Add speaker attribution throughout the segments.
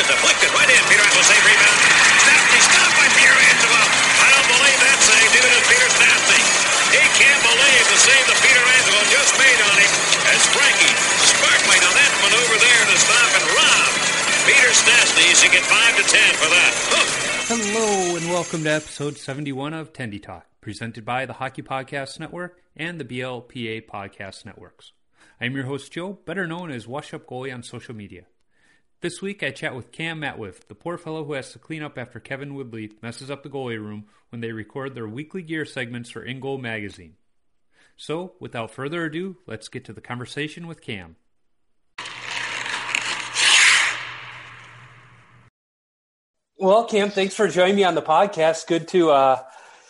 Speaker 1: Deflected right in. Peter Angelo save rebound. Stastny stopped by Peter Angelo. I don't believe that save. Neither does Peter Stastny. He can't believe the save that Peter Angelo just made on him as Frankie sparkling on that maneuver there to stop and rob. Peter Stastny should get 5 to 10 for that.
Speaker 2: Hello and welcome to episode 71 of Tendy Talk, presented by the Hockey Podcast Network and the BLPA Podcast Networks. I'm your host Joe, better known as Wash Up Goalie on social media. This week I chat with Cam Matwiff, the poor fellow who has to clean up after Kevin Woodley messes up the goalie room when they record their weekly gear segments for In Goal magazine. So, without further ado, let's get to the conversation with Cam.
Speaker 3: Well, Cam, thanks for joining me on the podcast. Good to uh,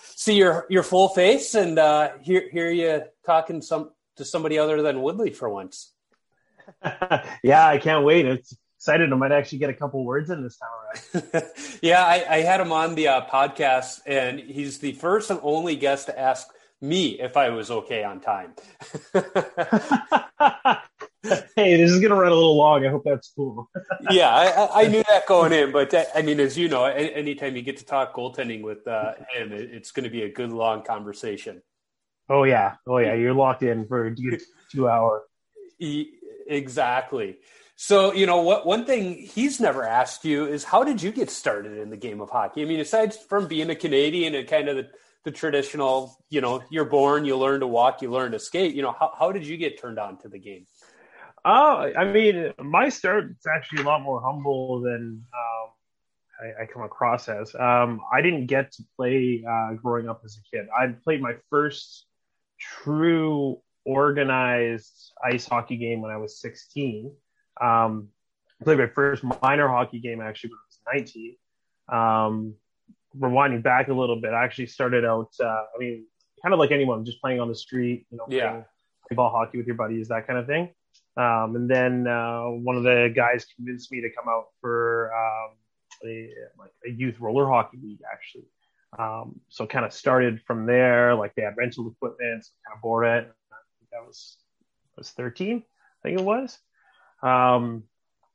Speaker 3: see your your full face and uh, hear hear you talking some to somebody other than Woodley for once.
Speaker 4: yeah, I can't wait. It's excited. I might actually get a couple words in this time around.
Speaker 3: yeah, I, I had him on the uh, podcast, and he's the first and only guest to ask me if I was okay on time.
Speaker 4: hey, this is gonna run a little long. I hope that's cool.
Speaker 3: yeah, I, I- knew that going in, but uh, I mean, as you know, anytime you get to talk goaltending with uh, him, it- it's going to be a good long conversation.
Speaker 4: oh yeah, oh yeah, you're locked in for a two hour.
Speaker 3: Exactly. So, you know, what one thing he's never asked you is how did you get started in the game of hockey? I mean, aside from being a Canadian and kind of the, the traditional, you know, you're born, you learn to walk, you learn to skate, you know, how, how did you get turned on to the game?
Speaker 4: Oh, I mean, my start is actually a lot more humble than um, I, I come across as. Um, I didn't get to play uh, growing up as a kid. I played my first true organized ice hockey game when I was 16. Um, I played my first minor hockey game actually when I was 19. Um, rewinding back a little bit, I actually started out, uh, I mean, kind of like anyone, just playing on the street, you know,
Speaker 3: Yeah.
Speaker 4: playing ball hockey with your buddies, that kind of thing. Um, and then uh, one of the guys convinced me to come out for um, a like a youth roller hockey league, actually. Um, so kind of started from there. Like they had rental equipment, so kind of bought it. I think that was I was 13, I think it was. Um,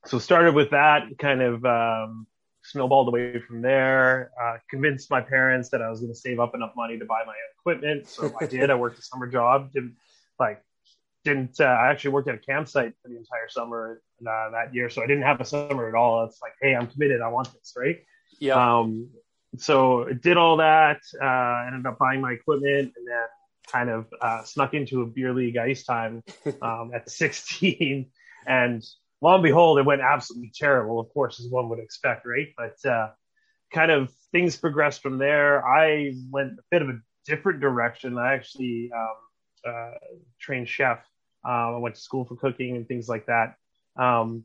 Speaker 4: so started with that, kind of um, snowballed away from there. Uh, convinced my parents that I was going to save up enough money to buy my own equipment. So I did. I worked a summer job. Didn't like didn't. Uh, I actually worked at a campsite for the entire summer uh, that year. So I didn't have a summer at all. It's like, hey, I'm committed. I want this, right?
Speaker 3: Yeah.
Speaker 4: Um, so did all that, uh, ended up buying my equipment and then kind of uh, snuck into a beer league ice time um, at 16. And lo and behold, it went absolutely terrible, of course, as one would expect, right? But uh, kind of things progressed from there. I went a bit of a different direction. I actually um, uh, trained chef. Uh, I went to school for cooking and things like that. Um,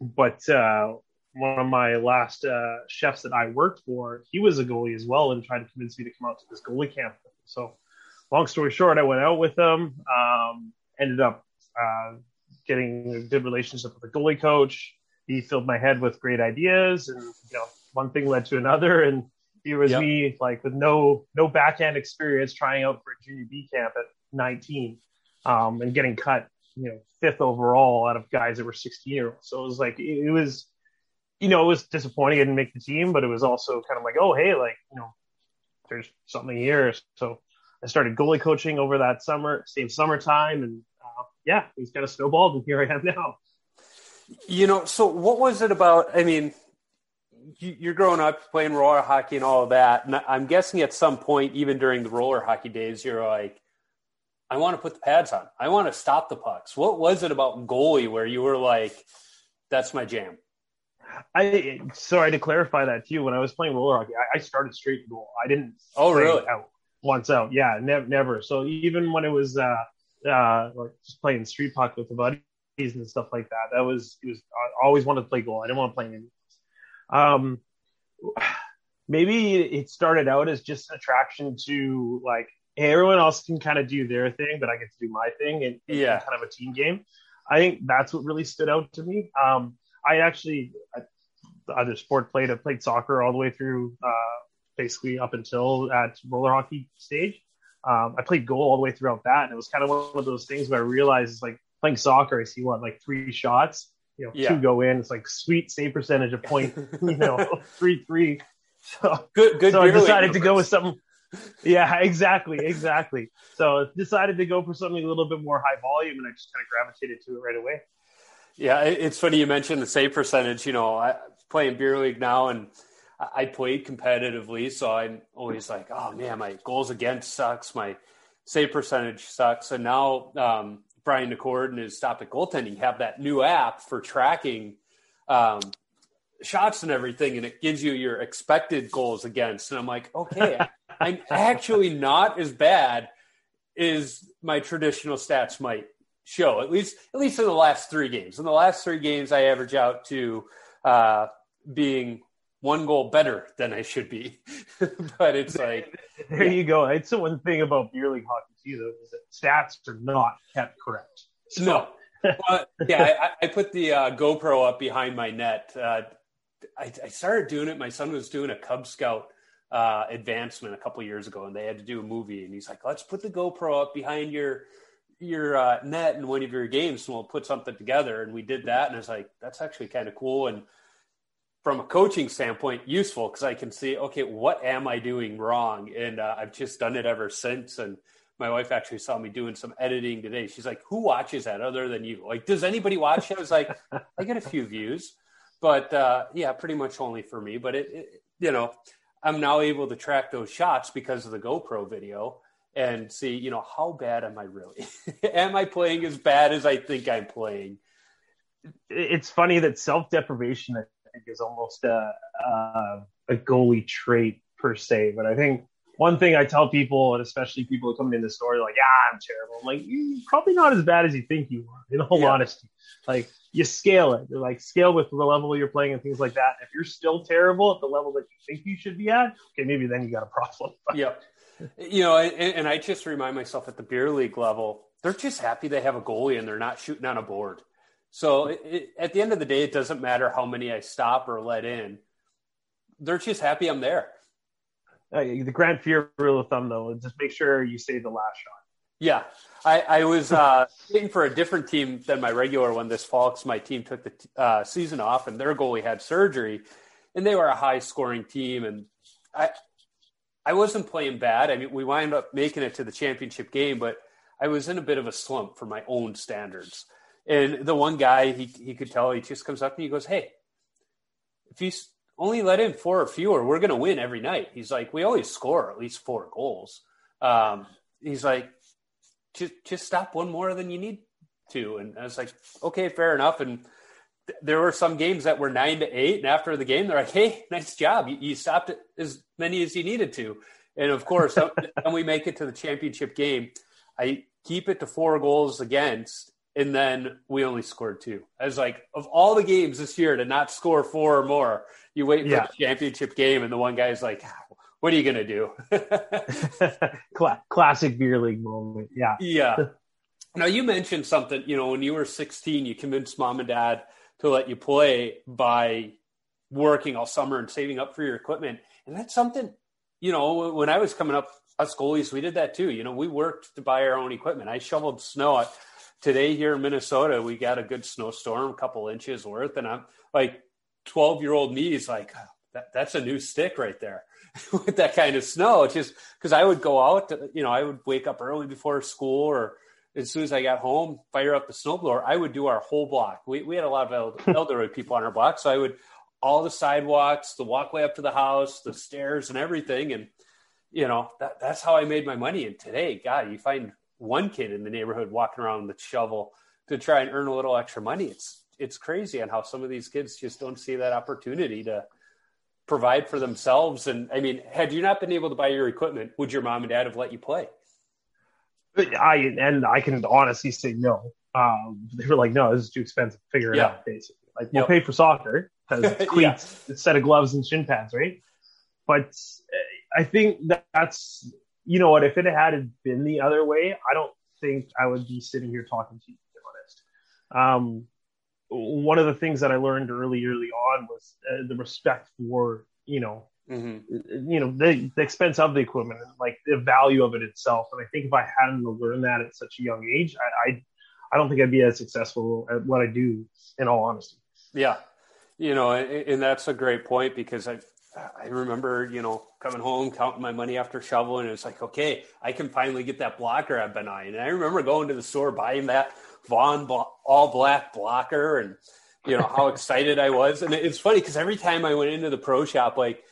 Speaker 4: but uh, one of my last uh, chefs that I worked for, he was a goalie as well, and tried to convince me to come out to this goalie camp. So, long story short, I went out with him. Um, ended up uh, getting a good relationship with the goalie coach. He filled my head with great ideas, and you know, one thing led to another, and here was
Speaker 3: Yep.
Speaker 4: me like with no no backhand experience, trying out for a junior B camp at 19, um, and getting cut, you know, fifth overall out of guys that were 16 year olds. So it was like it, it was you know, it was disappointing I didn't make the team, but it was also kind of like, oh, hey, like, you know, there's something here. So I started goalie coaching over that summer, same summertime, and yeah, he's kind of snowballed, and here I am now.
Speaker 3: You know, so what was it about? I mean, you're growing up playing roller hockey and all of that, and I'm guessing at some point, even during the roller hockey days, you're like, I want to put the pads on. I want to stop the pucks. What was it about goalie where you were like, that's my jam?
Speaker 4: I sorry to clarify that to you. When I was playing roller hockey, I, I started straight goal. I didn't.
Speaker 3: Oh, really?
Speaker 4: Out once out. Yeah, ne- never. So even when it was uh, uh, like just playing street puck with the buddies and stuff like that, that was it was. I always wanted to play goal. I didn't want to play anything. else. Um, maybe it started out as just an attraction to like hey, everyone else can kind of do their thing, but I get to do my thing, and, and
Speaker 3: yeah,
Speaker 4: kind of a team game. I think that's what really stood out to me. Um, I actually, I, other sport played, I played soccer all the way through, uh, basically up until at roller hockey stage. Um, I played goal all the way throughout that, and it was kind of one of those things where I realized, like playing soccer, I see what like three shots, you know, yeah. two go in. It's like sweet save percentage of point, you know, three three. So
Speaker 3: good, good.
Speaker 4: So I decided to go with something. Yeah, exactly, exactly. So decided to go for something a little bit more high volume, and I just kind of gravitated to it right away.
Speaker 3: Yeah, it's funny you mentioned the save percentage. You know, I play in beer league now, and I played competitively, so I'm always like, oh man, my goals against sucks, my save percentage sucks, and now um, Brian Daccord and his Stop It Goaltending have that new app for tracking um, shots and everything, and it gives you your expected goals against. And I'm like, okay, I'm actually not as bad as my traditional stats might show. At least, at least in the last three games. In the last three games, I average out to uh, being one goal better than I should be. but it's like
Speaker 4: there yeah. you go. It's the one thing about beer league hockey too, though, is that stats are not kept correct.
Speaker 3: So. No. but yeah, I, I, put the uh, GoPro up behind my net. Uh, I, I, started doing it. My son was doing a Cub Scout uh, advancement a couple years ago, and they had to do a movie. And he's like, "Let's put the GoPro up behind your your uh, net in one of your games, and we'll put something together." And we did that, and I was like, "That's actually kind of cool." And from a coaching standpoint, useful because I can see, okay, what am I doing wrong? And uh, I've just done it ever since. And my wife actually saw me doing some editing today. She's like, "Who watches that other than you? Like, does anybody watch it?" I was like, "I get a few views." but uh, yeah, pretty much only for me. But it, it, you know, I'm now able to track those shots because of the GoPro video and see, you know, how bad am I really? am I playing as bad as I think I'm playing?
Speaker 4: It's funny that self deprivation, think, is almost a, a, a goalie trait per se. But I think one thing I tell people, and especially people who come in the store, like, "Yeah, I'm terrible." I'm like, you're probably not as bad as you think you are. In all yeah. honesty, like you scale it, like scale with the level you're playing and things like that. If you're still terrible at the level that you think you should be at, okay, maybe then you got a problem.
Speaker 3: yeah, you know, and, and I just remind myself at the beer league level, they're just happy they have a goalie and they're not shooting on a board. So it, it, at the end of the day, it doesn't matter how many I stop or let in. They're just happy I'm there
Speaker 4: uh, the Grant Fuhr rule of thumb, though, is just make sure you save the last shot.
Speaker 3: Yeah, I, I was uh, waiting for a different team than my regular one this fall because my team took the uh, season off and their goalie had surgery, and they were a high scoring team, and I I wasn't playing bad. I mean, we wound up making it to the championship game, but I was in a bit of a slump for my own standards. And the one guy, he he could tell, he just comes up and he goes, "Hey, if you only let in four or fewer, we're going to win every night. He's like, we always score at least four goals. Um, he's like, just just stop one more than you need to. And I was like, okay, fair enough. And th- there were some games that were nine to eight, and after the game, they're like, hey, nice job, you, you stopped as many as you needed to. And of course, when we make it to the championship game, I keep it to four goals against, and then we only scored two. I was like, of all the games this year to not score four or more, you wait for yeah. the championship game, and the one guy's like, ah, "What are you gonna do?"
Speaker 4: Classic beer league moment. Yeah.
Speaker 3: Yeah. Now you mentioned something. You know, when you were 16, you convinced mom and dad to let you play by working all summer and saving up for your equipment, and that's something. You know, when I was coming up, us goalies, we did that too. You know, we worked to buy our own equipment. I shoveled snow. Today here in Minnesota, we got a good snowstorm, a couple inches worth, and I'm like, 12 year old me is like, oh, that, that's a new stick right there with that kind of snow. It's just because I would go out, to, you know, I would wake up early before school or as soon as I got home, fire up the snowblower, I would do our whole block. We, we had a lot of hmm. elderly people on our block. So I would, all the sidewalks, the walkway up to the house, the stairs and everything. And, you know, that, that's how I made my money. And today, God, you find one kid in the neighborhood walking around with a shovel to try and earn a little extra money. It's, it's crazy on how some of these kids just don't see that opportunity to provide for themselves. And I mean, had you not been able to buy your equipment, would your mom and dad have let you play?
Speaker 4: I and I can honestly say no. Um, they were like, no, this is too expensive. Figure it
Speaker 3: Yeah.
Speaker 4: out, basically. Like, we'll
Speaker 3: Yep.
Speaker 4: pay for soccer because it's
Speaker 3: Yeah.
Speaker 4: a set of gloves and shin pads, right? But uh, I think that that's, you know what, if it had been the other way, I don't think I would be sitting here talking to you, to be honest. Um, one of the things that I learned early, early on was uh, the respect for, you know,
Speaker 3: Mm-hmm.
Speaker 4: you know the, the expense of the equipment and like the value of it itself and i think if i hadn't learned that at such a young age i i, I don't think i'd be as successful at what i do in all honesty
Speaker 3: Yeah, you know, and, and that's a great point because I I remember you know coming home counting my money after shoveling, and it's like okay, I can finally get that blocker I've been eyeing. And I remember going to the store buying that Vaughn all black blocker, and you know how excited I was. And it's funny because every time I went into the pro shop, like.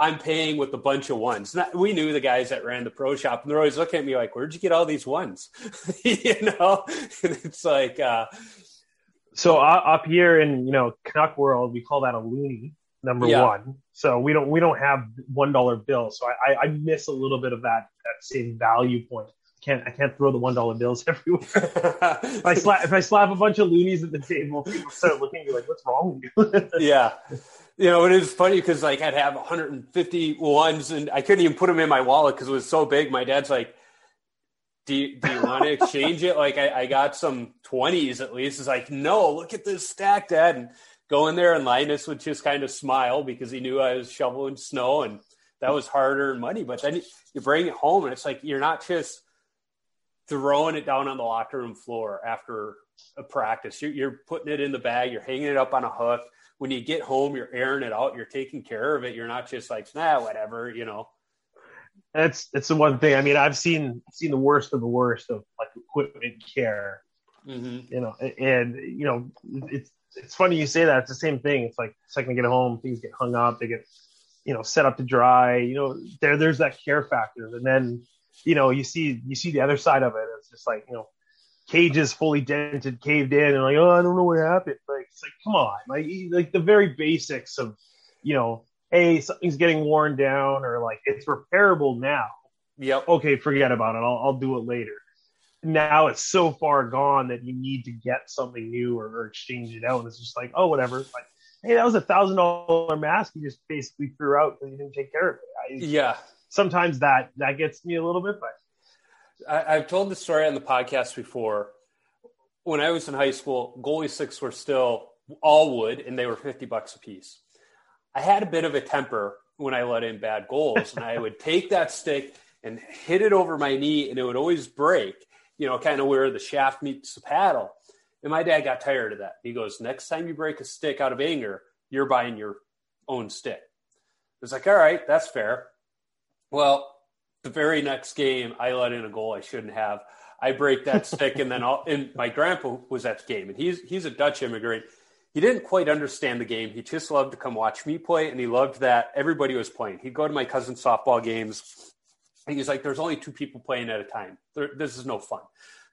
Speaker 3: I'm paying with a bunch of ones. We knew the guys that ran the pro shop, and they're always looking at me like, "Where'd you get all these ones?" you know, and it's like, uh,
Speaker 4: so uh, up here in you know canuck world we call that a loony number
Speaker 3: Yeah.
Speaker 4: one so we don't we don't have one dollar bills so I, I i miss a little bit of that that same value point I can't i can't throw the one dollar bills everywhere if i slap if i slap a bunch of loonies at the table people start looking at you like what's wrong with you
Speaker 3: yeah. You know, it is funny because like I'd have 150 ones and I couldn't even put them in my wallet because it was so big. My dad's like, do you, do you want to exchange it? Like I, I got some 20s at least. It's like, no, look at this stack, dad. And go in there and Linus would just kind of smile because he knew I was shoveling snow and that was hard earned money. But then you bring it home and it's like, you're not just throwing it down on the locker room floor after a practice. You're, you're putting it in the bag. You're hanging it up on a hook. When you get home, you're airing it out. You're taking care of it. You're not just like, nah, whatever, you know.
Speaker 4: That's that's the one thing. I mean, I've seen seen the worst of the worst of like equipment care,
Speaker 3: Mm-hmm.
Speaker 4: you know, and you know, it's it's funny you say that. It's the same thing. It's like the second get home, things get hung up, they get, you know, set up to dry. You know, there there's that care factor, and then you know you see you see the other side of it. It's just like you know, cages fully dented, caved in, and like oh I don't know what happened. Like it's like come on, like like the very basics of, you know, hey something's getting worn down or like it's repairable now
Speaker 3: Yep.
Speaker 4: okay, forget about it. I'll, I'll do it later. Now it's so far gone that you need to get something new or, or exchange it out. And it's just like, oh, whatever. Like, hey, that was a thousand dollar mask you just basically threw out because you didn't take care of it. I,
Speaker 3: Yeah.
Speaker 4: Sometimes that that gets me a little bit, but
Speaker 3: I, I've told the story on the podcast before. When I was in high school, goalie sticks were still all wood and they were 50 bucks a piece. I had a bit of a temper when I let in bad goals, and I would take that stick and hit it over my knee, and it would always break, you know, kind of where the shaft meets the paddle. And my dad got tired of that. He goes, Next time you break a stick out of anger, you're buying your own stick. It's like, all right, that's fair. Well, the very next game, I let in a goal I shouldn't have. I break that stick, and then I'll, and my grandpa was at the game, and he's he's a Dutch immigrant. He didn't quite understand the game. He just loved to come watch me play, and he loved that everybody was playing. He'd go to my cousin's softball games. He's like, "There's only two people playing at a time. There, this is no fun."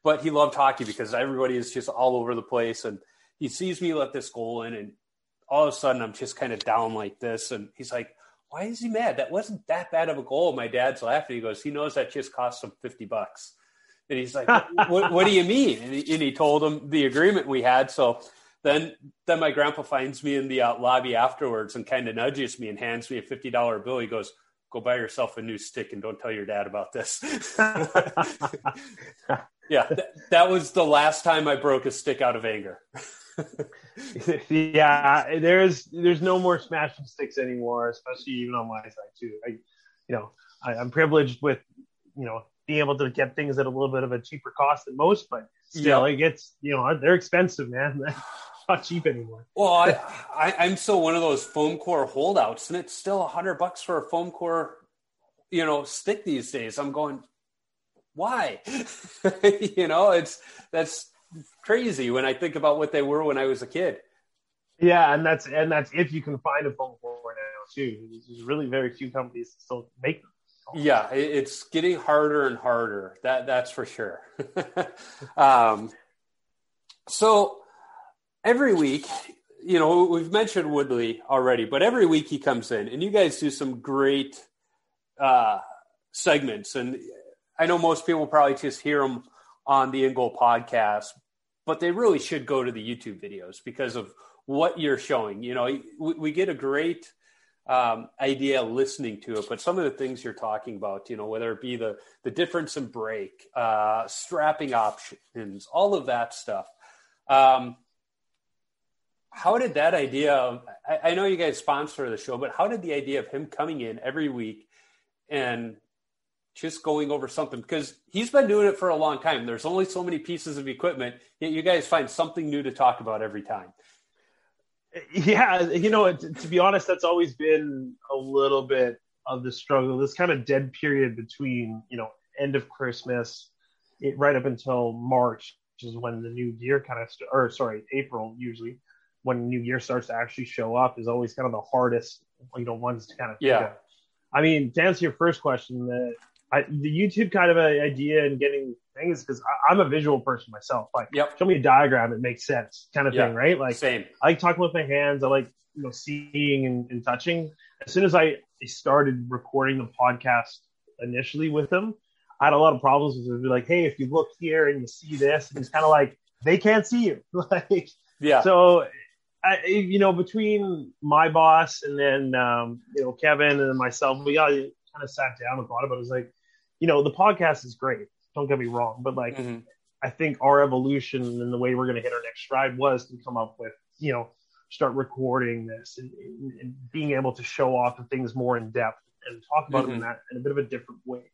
Speaker 3: But he loved hockey because everybody is just all over the place, and he sees me let this goal in, and all of a sudden I'm just kind of down like this, and he's like, "Why is he mad? That wasn't that bad of a goal." My dad's laughing. He goes, "He knows that just cost him fifty bucks." And he's like, what, what do you mean? And he, and he told him the agreement we had. So then, then my grandpa finds me in the uh, lobby afterwards and kind of nudges me and hands me a fifty dollar bill. He goes, "Go buy yourself a new stick and don't tell your dad about this." yeah, th- that was the last time I broke a stick out of anger.
Speaker 4: yeah, there's there's no more smashing sticks anymore, especially even on my side too. I, you know, I, I'm privileged with, you know, being able to get things at a little bit of a cheaper cost than most, but still,
Speaker 3: Yeah.
Speaker 4: it gets, you know, they're expensive, man. Not cheap anymore.
Speaker 3: Well, I, I, I'm still one of those foam core holdouts, and it's still a hundred bucks for a foam core, you know, stick these days. I'm going, why? you know, it's that's crazy when I think about what they were when I was a kid.
Speaker 4: Yeah, and that's and that's if you can find a foam core now too. There's really very few companies that still make them.
Speaker 3: Yeah, it's getting harder and harder. That that's for sure. um, so every week, you know, we've mentioned Woodley already, but every week he comes in, and you guys do some great uh, segments. And I know most people probably just hear them on the In Goal podcast, but they really should go to the YouTube videos because of what you're showing. You know, we, we get a great um, idea listening to it, but some of the things you're talking about, you know, whether it be the the difference in break, uh, strapping options, all of that stuff. Um, how did that idea of I, I know you guys sponsor the show, but how did the idea of him coming in every week and just going over something because he's been doing it for a long time. There's only so many pieces of equipment, yet you guys find something new to talk about every time.
Speaker 4: Yeah, you know, to be honest, that's always been a little bit of the struggle. This kind of dead period between, you know, end of Christmas, it, right up until March, which is when the new year kind of, st- or sorry, April usually, when new year starts to actually show up, is always kind of the hardest, you know, ones to kind of
Speaker 3: yeah.
Speaker 4: I mean, to answer your first question, the I, the YouTube kind of idea and getting things because I'm a visual person myself. Like,
Speaker 3: yep.
Speaker 4: show me a diagram that makes sense, kind of
Speaker 3: yeah.
Speaker 4: thing, right? Like,
Speaker 3: same.
Speaker 4: I like talking with my hands. I like you know seeing and, and touching. As soon as I started recording the podcast initially with them, I had a lot of problems with it. Be like, hey, if you look here and you see this, and it's kind of like they can't see you. like,
Speaker 3: yeah.
Speaker 4: So I, you know, between my boss and then um, you know Kevin and myself, we all kind of sat down and thought about it. It was like, you know, the podcast is great. Don't get me wrong, but like,
Speaker 3: mm-hmm.
Speaker 4: I think our evolution and the way we're going to hit our next stride was to come up with, you know, start recording this and, and being able to show off the things more in depth and talk about mm-hmm. them in that in a bit of a different way.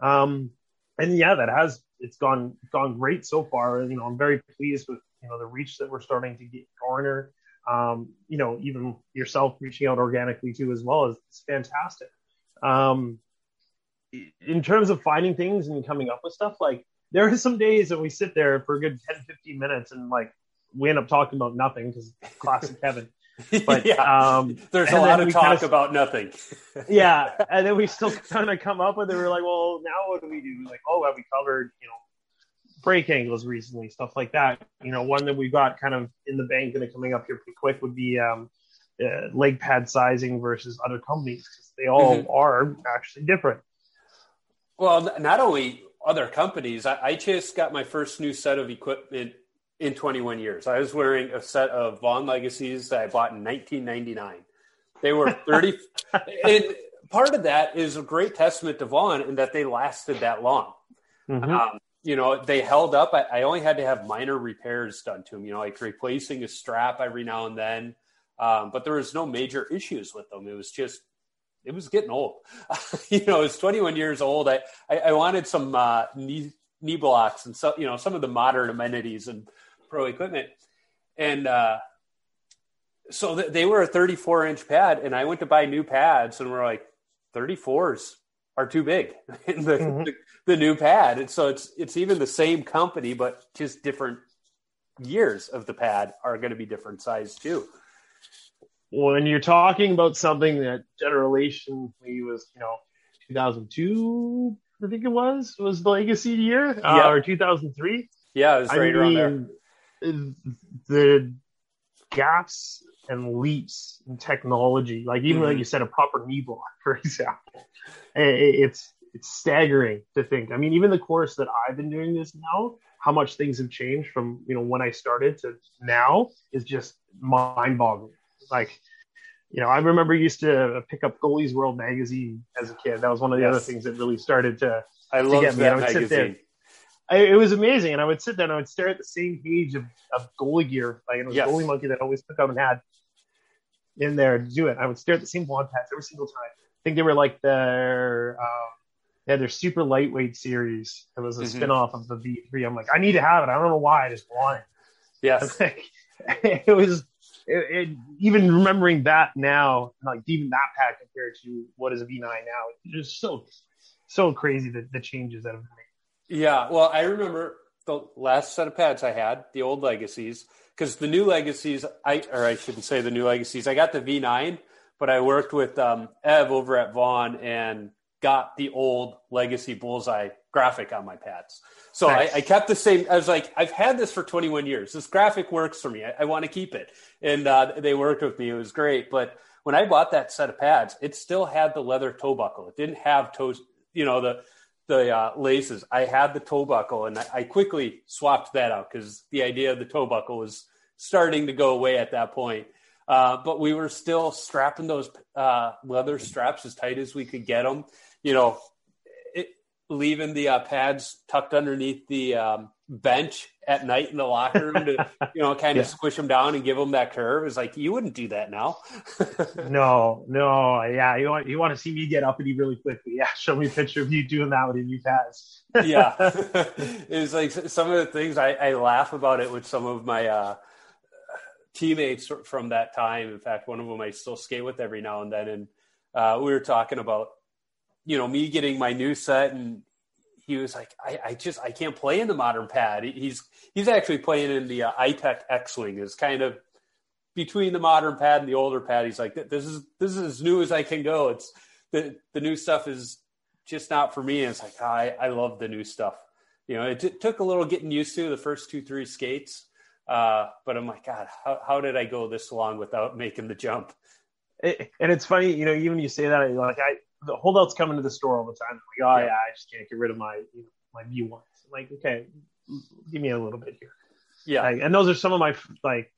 Speaker 4: Um, and yeah, that has it's gone gone great so far. You know, I'm very pleased with you know the reach that we're starting to get garner um, you know, even yourself reaching out organically too, as well, is it's fantastic. Um, in terms of finding things and coming up with stuff, like there are some days that we sit there for a good 10, 15 minutes and like we end up talking about nothing because classic Kevin.
Speaker 3: But yeah, um, there's a lot of talk kind of, about nothing.
Speaker 4: yeah, and then we still kind of come up with it. We're like, well, now what do we do? Like, oh, have we covered you know brake angles recently, stuff like that. You know, one that we've got kind of in the bank and coming up here pretty quick would be um, uh, leg pad sizing versus other companies because they all mm-hmm. are actually different.
Speaker 3: Well, not only other companies, I, I, just got my first new set of equipment in 21 years. I was wearing a set of Vaughn Legacies that I bought in 1999. They were 30, and part of that is a great testament to Vaughn in that they lasted that long. Mm-hmm. Um, you know, they held up. I, I, only had to have minor repairs done to them, you know, like replacing a strap every now and then. Um, but there was no major issues with them. It was just, it was getting old. you know, it's 21 years old. I, I, I wanted some uh, knee, knee blocks and so, you know, some of the modern amenities and pro equipment. And uh, so th- they were a 34 inch pad, and I went to buy new pads, and we're like, 34s are too big in the, mm-hmm. the, the new pad. And so it's it's even the same company, but just different years of the pad are going to be different size too.
Speaker 4: When you're talking about something that generationally was, you know, 2002, I think it was, was the legacy year, uh, yeah. or 2003.
Speaker 3: Yeah, it was right I around
Speaker 4: there. The gaps and leaps in technology, like even mm-hmm. like you said, a proper knee block, for example, it's it's staggering to think. I mean, even the course that I've been doing this now, how much things have changed from you know when I started to now is just mind-boggling. Like, you know, I remember used to pick up Goalies World magazine as a kid. That was one of the yes. other things that really started to,
Speaker 3: I
Speaker 4: love
Speaker 3: me.
Speaker 4: I
Speaker 3: would magazine. sit there.
Speaker 4: I, it was amazing, and I would sit there and I would stare at the same page of, of goalie gear. Like it was yes. goalie monkey that I always took up and had in there to do it. I would stare at the same Vaughn pads every single time. I think they were like their um, they had their super lightweight series. It was a mm-hmm. spinoff of the V3. I'm like, I need to have it. I don't know why. I just want it.
Speaker 3: Yes.
Speaker 4: Like, it was it, it, even remembering that now, like even that pack compared to what is a V9 now, it's just so so crazy the, the changes that have been
Speaker 3: Yeah, well, I remember the last set of pads I had, the old legacies, because the new legacies, I or I shouldn't say the new legacies. I got the V9, but I worked with um, Ev over at Vaughn and got the old legacy bullseye graphic on my pads. So nice. I, I, kept the same. I was like, I've had this for 21 years. This graphic works for me. I, I want to keep it, and uh, they worked with me. It was great. But when I bought that set of pads, it still had the leather toe buckle. It didn't have toes. You know the the uh, laces. I had the toe buckle, and I, I quickly swapped that out because the idea of the toe buckle was starting to go away at that point. Uh, but we were still strapping those uh, leather straps as tight as we could get them. You know, it, leaving the uh, pads tucked underneath the um, bench at night in the locker room to, you know, kind of yeah. squish them down and give them that curve. Is like you wouldn't do that now.
Speaker 4: no, no, yeah. You want you want to see me get up uppity really quickly? Yeah, show me a picture of you doing that with your new pads.
Speaker 3: yeah, it's like some of the things I, I laugh about it with some of my. Uh, teammates from that time. In fact, one of them I still skate with every now and then. And uh, we were talking about, you know, me getting my new set, and he was like, I, I just I can't play in the modern pad. He's he's actually playing in the uh, iTech X Wing. Is kind of between the modern pad and the older pad. He's like, this is this is as new as I can go. It's the the new stuff is just not for me. And it's like I I love the new stuff. You know, it t- took a little getting used to the first two three skates uh, but I'm like, God, how, how did I go this long without making the jump?
Speaker 4: It, and it's funny, you know, even you say that, like I, the holdouts come into the store all the time. like, oh yeah, yeah I just can't get rid of my, you know, my view ones. I'm like, okay, give me a little bit here.
Speaker 3: Yeah.
Speaker 4: Like, and those are some of my like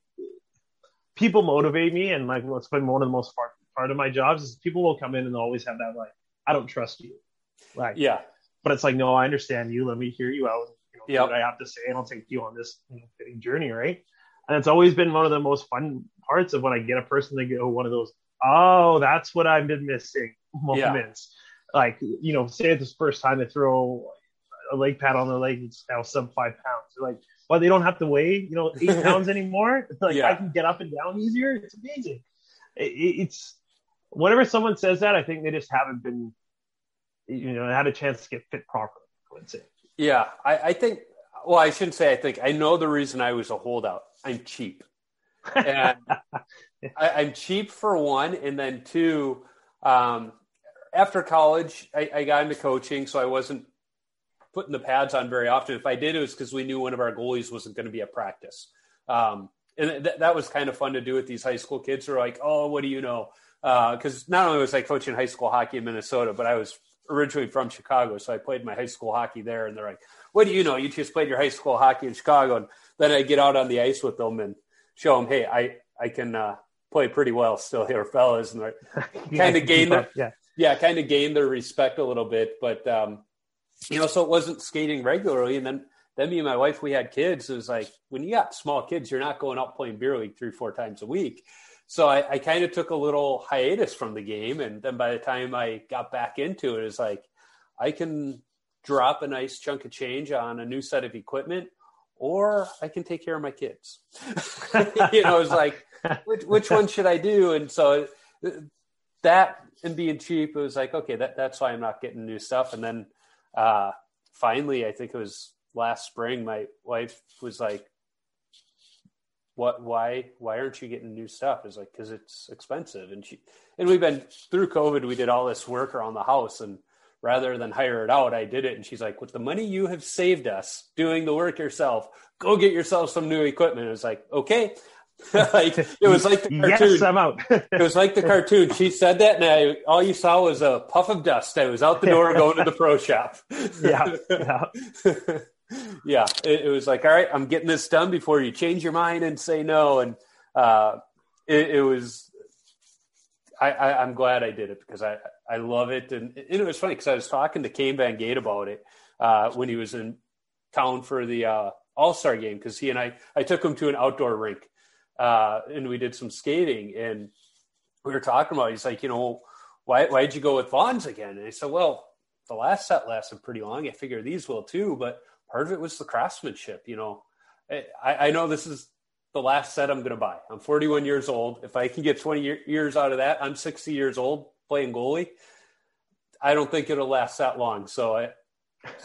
Speaker 4: people motivate me, and like what's been one of the most part, part of my jobs is people will come in and always have that like, I don't trust you. Like,
Speaker 3: yeah.
Speaker 4: But it's like, no, I understand you. Let me hear you out You know, yep. what I have to say, and I'll take you on this you know, journey, right? And it's always been one of the most fun parts of when I get a person to go one of those, oh, that's what I've been missing moments. Yeah. Like, you know, say it's the first time they throw a leg pad on their leg, it's now sub five pounds. They're like, well, they don't have to weigh, you know, eight pounds anymore. like, yeah. I can get up and down easier. It's amazing. It, it's whenever someone says that, I think they just haven't been, you know, had a chance to get fit properly. I would say.
Speaker 3: Yeah, I, I think. Well, I shouldn't say I think. I know the reason I was a holdout. I'm cheap, and I, am cheap for one, and then two. Um, after college, I, I got into coaching, so I wasn't putting the pads on very often. If I did, it was because we knew one of our goalies wasn't going to be at practice. Um, and th- that was kind of fun to do with these high school kids who are like, oh, what do you know? Because uh, not only was I coaching high school hockey in Minnesota, but I was originally from Chicago, so I played my high school hockey there. And they're like, "What do you know? You just played your high school hockey in Chicago." And then I get out on the ice with them and show them, "Hey, I I can uh, play pretty well still here, fellas." And kind of gain their yeah yeah kind of gained their respect a little bit. But um, you know, so it wasn't skating regularly, and then. Then me and my wife, we had kids. It was like when you got small kids, you're not going out playing beer league three, four times a week. So I, I kind of took a little hiatus from the game, and then by the time I got back into it, it's like I can drop a nice chunk of change on a new set of equipment, or I can take care of my kids. you know, it's like which, which one should I do? And so that and being cheap, it was like okay, that that's why I'm not getting new stuff. And then uh, finally, I think it was last spring, my wife was like, what why why aren't you getting new stuff? Is like because it's expensive. And she and we've been through covid we did all this work around the house and rather than hire it out i did it. And she's like with the money you have saved us doing the work yourself go get yourself some new equipment. It was like okay like it was like the cartoon.
Speaker 4: Yes, i'm out.
Speaker 3: It was like the cartoon. She said that and I, all you saw was a puff of dust i was out the door going to the pro shop.
Speaker 4: Yeah, yeah.
Speaker 3: Yeah, it, it, was like, all right, I'm getting this done before you change your mind and say no. And uh, it, it, was, I, I, am glad I did it because I, I love it. And, and it was funny because I was talking to Kane Van Gate about it uh, when he was in town for the uh, All Star game because he and I, I took him to an outdoor rink uh, and we did some skating. And we were talking about, he's like, you know, why, why'd you go with Vaughn's again? And I said, well, the last set lasted pretty long. I figure these will too, but part of it was the craftsmanship. You know, I, I know this is the last set I'm going to buy. I'm 41 years old. If I can get 20 years out of that, I'm 60 years old playing goalie. I don't think it'll last that long. So I,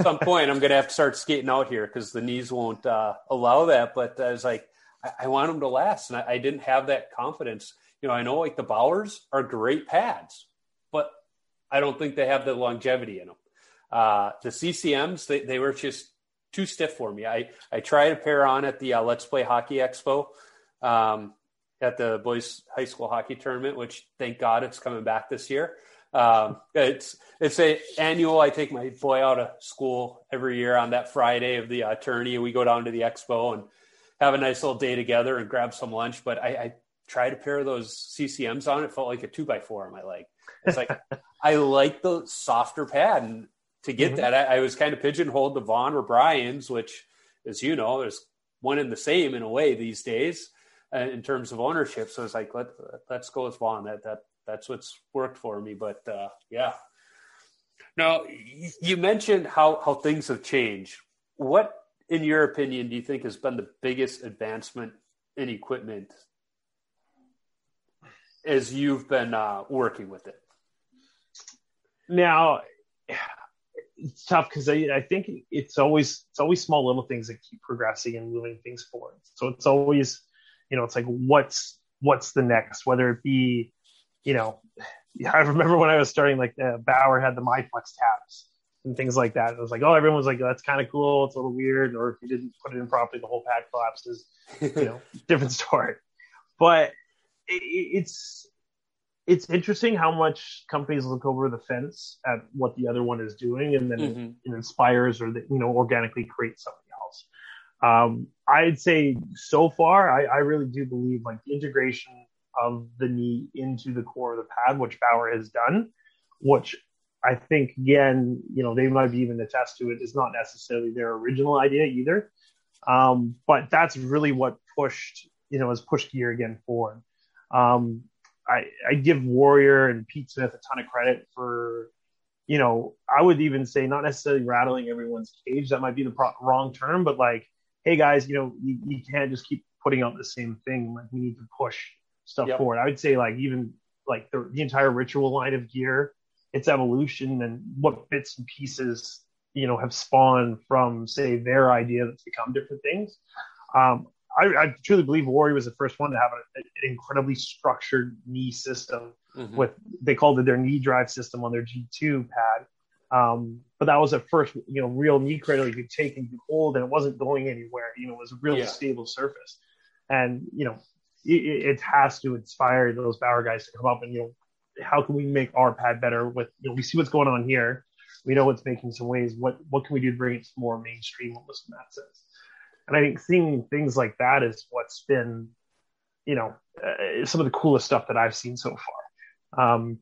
Speaker 3: some point I'm going to have to start skating out here because the knees won't uh, allow that. But I was like, I, I want them to last, and I, I, didn't have that confidence. You know, I know like the Bauers are great pads, but I don't think they have the longevity in them. Uh, the CCMs, they, they were just too stiff for me. I, I tried a pair on at the uh, Let's Play Hockey Expo um, at the boys high school hockey tournament, which thank God it's coming back this year. Um, it's it's a annual. I take my boy out of school every year on that Friday of the uh, tourney. We go down to the expo and have a nice little day together and grab some lunch. But I, I tried a pair of those CCMs on. It felt like a two by four on my leg. It's like I like the softer pad, and to get mm-hmm. that, I, I, was kind of pigeonholed to Vaughn or Brian's, which, as you know, there's one and the same in a way these days uh, in terms of ownership. So it's like let let's go with Vaughn. That that that's what's worked for me. But uh, yeah. Now you mentioned how how things have changed. What, in your opinion, do you think has been the biggest advancement in equipment as you've been uh, working with it?
Speaker 4: Now, it's tough because I, I think it's always it's always small little things that keep progressing and moving things forward. So it's always, you know, it's like what's what's the next, whether it be, you know, I remember when I was starting, like uh, Bauer had the MyFlex tabs and things like that. It was like, oh, everyone was like, that's kind of cool. It's a little weird, or if you didn't put it in properly, the whole pad collapses. You know, different story. But it, it's it's interesting how much companies look over the fence at what the other one is doing and then mm-hmm. it inspires or that you know organically creates something else um, i'd say so far I, I, really do believe like the integration of the knee into the core of the pad which bauer has done which i think again you know they might be even attest to it is not necessarily their original idea either um, but that's really what pushed you know has pushed gear again forward um, I, I give Warrior and Pete Smith a ton of credit for, you know, I would even say not necessarily rattling everyone's cage. That might be the pro- wrong term, but like, hey guys, you know, you, you can't just keep putting out the same thing. Like, we need to push stuff yep. forward. I would say like even like the, the entire ritual line of gear, its evolution and what bits and pieces you know have spawned from say their idea that's become different things. Um, I, I, truly believe Warrior was the first one to have a, an incredibly structured knee system mm-hmm. with they called it their knee drive system on their G2 pad. Um, but that was the first, you know, real knee cradle you could take and you hold, and it wasn't going anywhere. You know, it was a really yeah. stable surface, and you know, it, it, has to inspire those Bauer guys to come up and you know, how can we make our pad better? With you know, we see what's going on here, we know what's making some ways. What what can we do to bring it to more mainstream? Almost in that sense. And I think seeing things like that is what's been, you know, uh, some of the coolest stuff that I've seen so far. Um,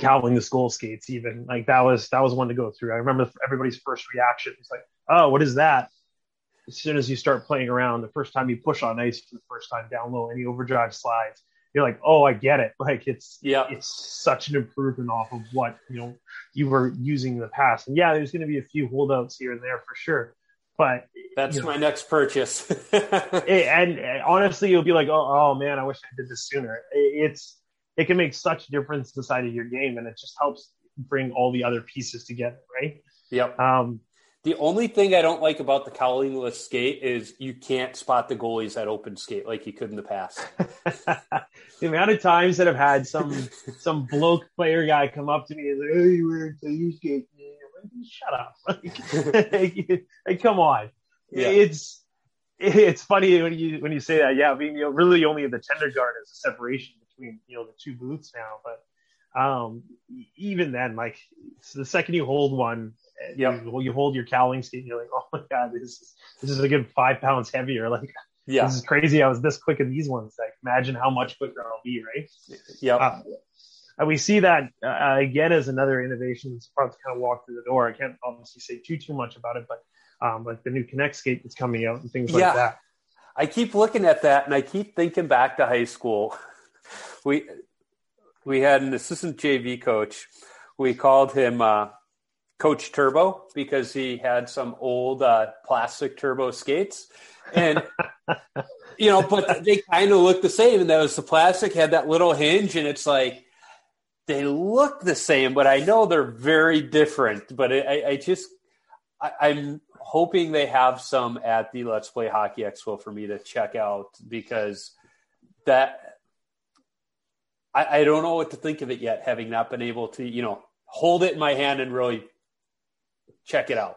Speaker 4: Calvin the skull skates, even like that was that was one to go through. I remember everybody's first reaction. It's like, oh, what is that? As soon as you start playing around, the first time you push on ice for the first time down low, any overdrive slides, you're like, oh, I get it. Like it's yeah, it's such an improvement off of what you know you were using in the past. And yeah, there's going to be a few holdouts here and there for sure. But
Speaker 3: that's
Speaker 4: you know,
Speaker 3: my next purchase.
Speaker 4: it, and, and, honestly, you'll be like, oh, oh man, I wish I did this sooner. It, it's it can make such a difference inside of your game, and it just helps bring all the other pieces together, right?
Speaker 3: Yep. Um, the only thing I don't like about the cowlingless skate is you can't spot the goalies at open skate like you could in the past.
Speaker 4: the amount of times that I've had some some bloke player guy come up to me and say, "Hey, you weird, so you skate." shut up. Like, like, come on. Yeah. It's it's funny when you when you say that. Yeah, I mean, you know, really only the tender guard is a separation between you know the two boots now. But um, even then, like the second you hold one, yeah, you, you hold your cowling skate, you're like, oh my god, this is this is a good five pounds heavier. Like, yeah, this is crazy. I was this quick in these ones. Like, imagine how much quicker I'll be, right?
Speaker 3: Yeah. Uh,
Speaker 4: and we see that uh, again as another innovation that's about to kind of walk through the door. I can't obviously say too too much about it, but um, like the new Konekt skate that's coming out and things like yeah. that.
Speaker 3: I keep looking at that and I keep thinking back to high school. We we had an assistant JV coach. We called him uh, Coach Turbo because he had some old uh, plastic turbo skates, and you know, but they kind of look the same. And that was the plastic had that little hinge, and it's like they look the same, but I know they're very different. But I, I just I, I'm hoping they have some at the Let's Play Hockey Expo for me to check out because that I, I don't know what to think of it yet, having not been able to, you know, hold it in my hand and really check it out.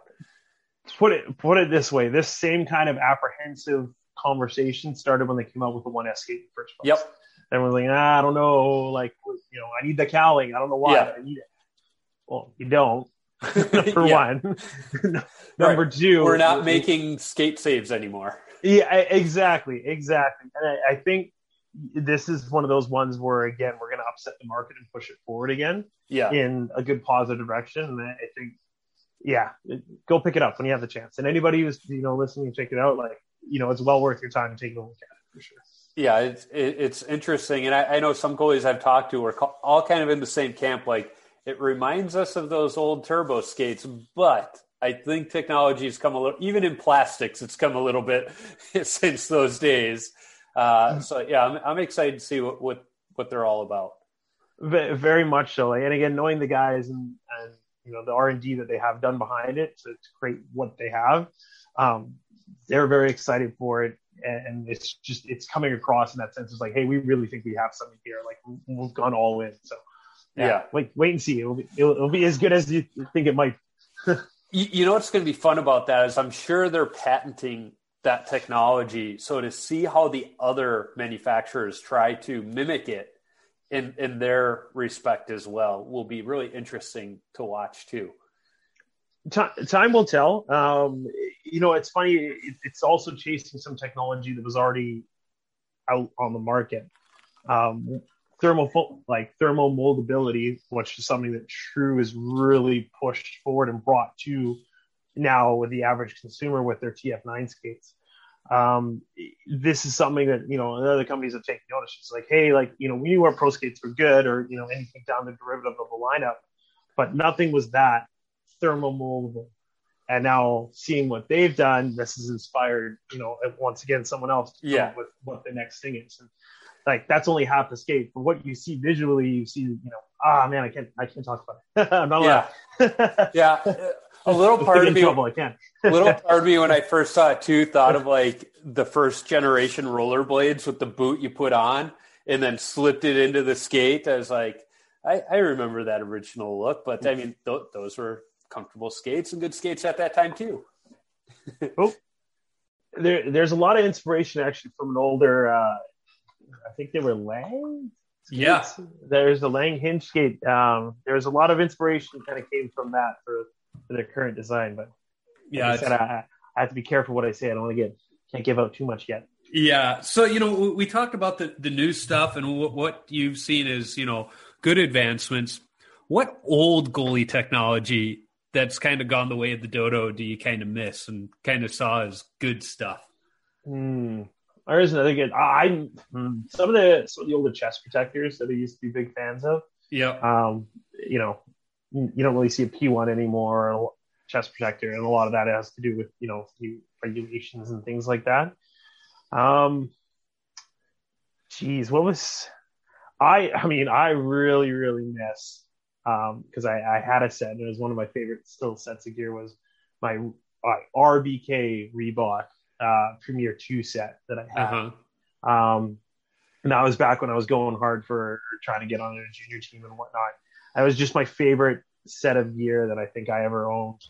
Speaker 4: Put it put it this way: this same kind of apprehensive conversation started when they came out with the one S skate in the first place.
Speaker 3: Yep.
Speaker 4: Everyone's like, ah, I don't know, like you know, I need the cowling. I don't know why
Speaker 3: Yeah.
Speaker 4: I need it. Well, you don't. Number one. Number two,
Speaker 3: We're not making skate saves anymore.
Speaker 4: Yeah, exactly, exactly. And I, I think this is one of those ones where again we're going to upset the market and push it forward again
Speaker 3: Yeah.
Speaker 4: in a good positive direction. And I think, yeah, go pick it up when you have the chance. And anybody who's you know listening and check it out, like you know, it's well worth your time to take a look at it for sure.
Speaker 3: Yeah, it's it's interesting, and I, I know some goalies I've talked to are all kind of in the same camp. Like it reminds us of those old turbo skates, but I think technology has come a little, even in plastics, it's come a little bit since those days. Uh, so yeah, I'm, I'm excited to see what, what what they're all about.
Speaker 4: Very much so. And again, knowing the guys and, and you know the R and D that they have done behind it to, to create what they have, um, they're very excited for it. And and it's just it's coming across in that sense. It's like, hey, we really think we have something here. Like we've gone all in. So
Speaker 3: Yeah.
Speaker 4: wait, wait and see. It'll be it'll, it'll be as good as you think it might.
Speaker 3: You, you know what's going to be fun about that is I'm sure they're patenting that technology. So to see how the other manufacturers try to mimic it in in their respect as well will be really interesting to watch too.
Speaker 4: Ti- time will tell. Um, you know, it's funny. It, it's also chasing some technology that was already out on the market. Um, thermal, like thermal moldability, which is something that True has really pushed forward and brought to now with the average consumer with their TF9 skates. Um, this is something that you know other companies have taken notice. It's like, hey, like you know, we knew our pro skates were good, or you know, anything down the derivative of the lineup, but nothing was that thermal moldable. And now seeing what they've done, this has inspired, you know, once again someone else
Speaker 3: Yeah.
Speaker 4: with what the next thing is. And like that's only half the skate. From what you see visually, you see, you know, ah man, I can't I can't talk about it. I'm not
Speaker 3: Yeah,
Speaker 4: allowed.
Speaker 3: yeah. A little part of me,
Speaker 4: trouble. I can't.
Speaker 3: a little part of me when I first saw it too, thought of like the first generation rollerblades with the boot you put on and then slipped it into the skate. I was like, I, I remember that original look, but I mean, th- those were comfortable skates and good skates at that time too.
Speaker 4: there, there's a lot of inspiration actually from an older. Uh, I think they were Lange.
Speaker 5: Yeah.
Speaker 4: There's the Lange hinge skate. Um, there's a lot of inspiration kind of came from that for, for their current design. But
Speaker 5: Yeah,
Speaker 4: like I, said, I, I have to be careful what I say. I don't want to get can't give out too much yet.
Speaker 5: Yeah. So, you know, we- talked about the, the new stuff and what, what you've seen is, you know, good advancements. What old goalie technology that's kind of gone the way of the dodo do you kind of miss and kind of saw as good stuff?
Speaker 4: Hmm. There is another good. I hmm, some of the some of the older chest protectors that I used to be big fans of.
Speaker 5: Yeah.
Speaker 4: Um, you know, you don't really see a P1 anymore, or chest protector, and a lot of that has to do with you know regulations and things like that. Um, geez, what was I? I mean, I really, really miss um because I, I had a set and it was one of my favorite still sets of gear was my uh, RBK Reebok uh Premier Two set that I had.
Speaker 5: Uh-huh.
Speaker 4: Um, and that was back when I was going hard for trying to get on a junior team and whatnot. That was just my favorite set of gear that I think I ever owned.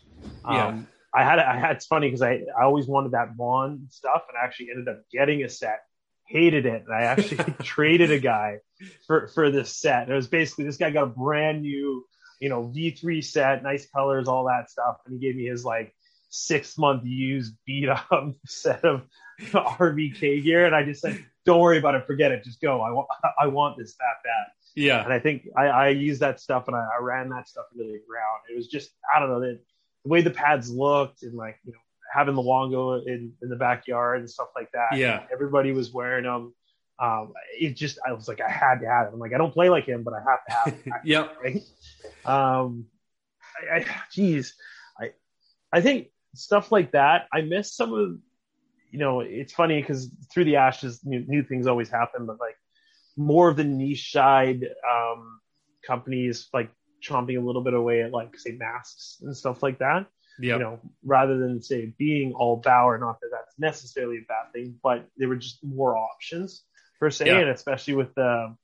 Speaker 4: Um,
Speaker 5: Yeah.
Speaker 4: I had, I had, it's funny because I, I always wanted that Vaughn stuff and I actually ended up getting a set, hated it. And I actually traded a guy for, for this set. It was basically, this guy got a brand new, you know, V3 set, nice colors, all that stuff. And he gave me his like six month used beat up set of RBK gear. And I just said, don't worry about it. Forget it. Just go. I want, I want this that bad.
Speaker 5: Yeah.
Speaker 4: And I think I, I used that stuff and I, I ran that stuff into the ground. It was just, I don't know, the, the way the pads looked and like, you know, having the Luongo in, in the backyard and stuff like that.
Speaker 5: Yeah.
Speaker 4: Everybody was wearing them. Um, it just, I was like, I had to have it. I'm like, I don't play like him, but I have to have it.
Speaker 5: Yep.
Speaker 4: right? Um, I, I, geez, I, I think stuff like that. I miss some of, you know, it's funny because through the ashes, new, new things always happen, but like more of the niche side um, companies like chomping a little bit away at like say masks and stuff like that.
Speaker 3: Yep.
Speaker 4: You know, rather than say being all Bauer, not that that's necessarily a bad thing, but there were just more options per se,
Speaker 3: Yeah.
Speaker 4: and especially with the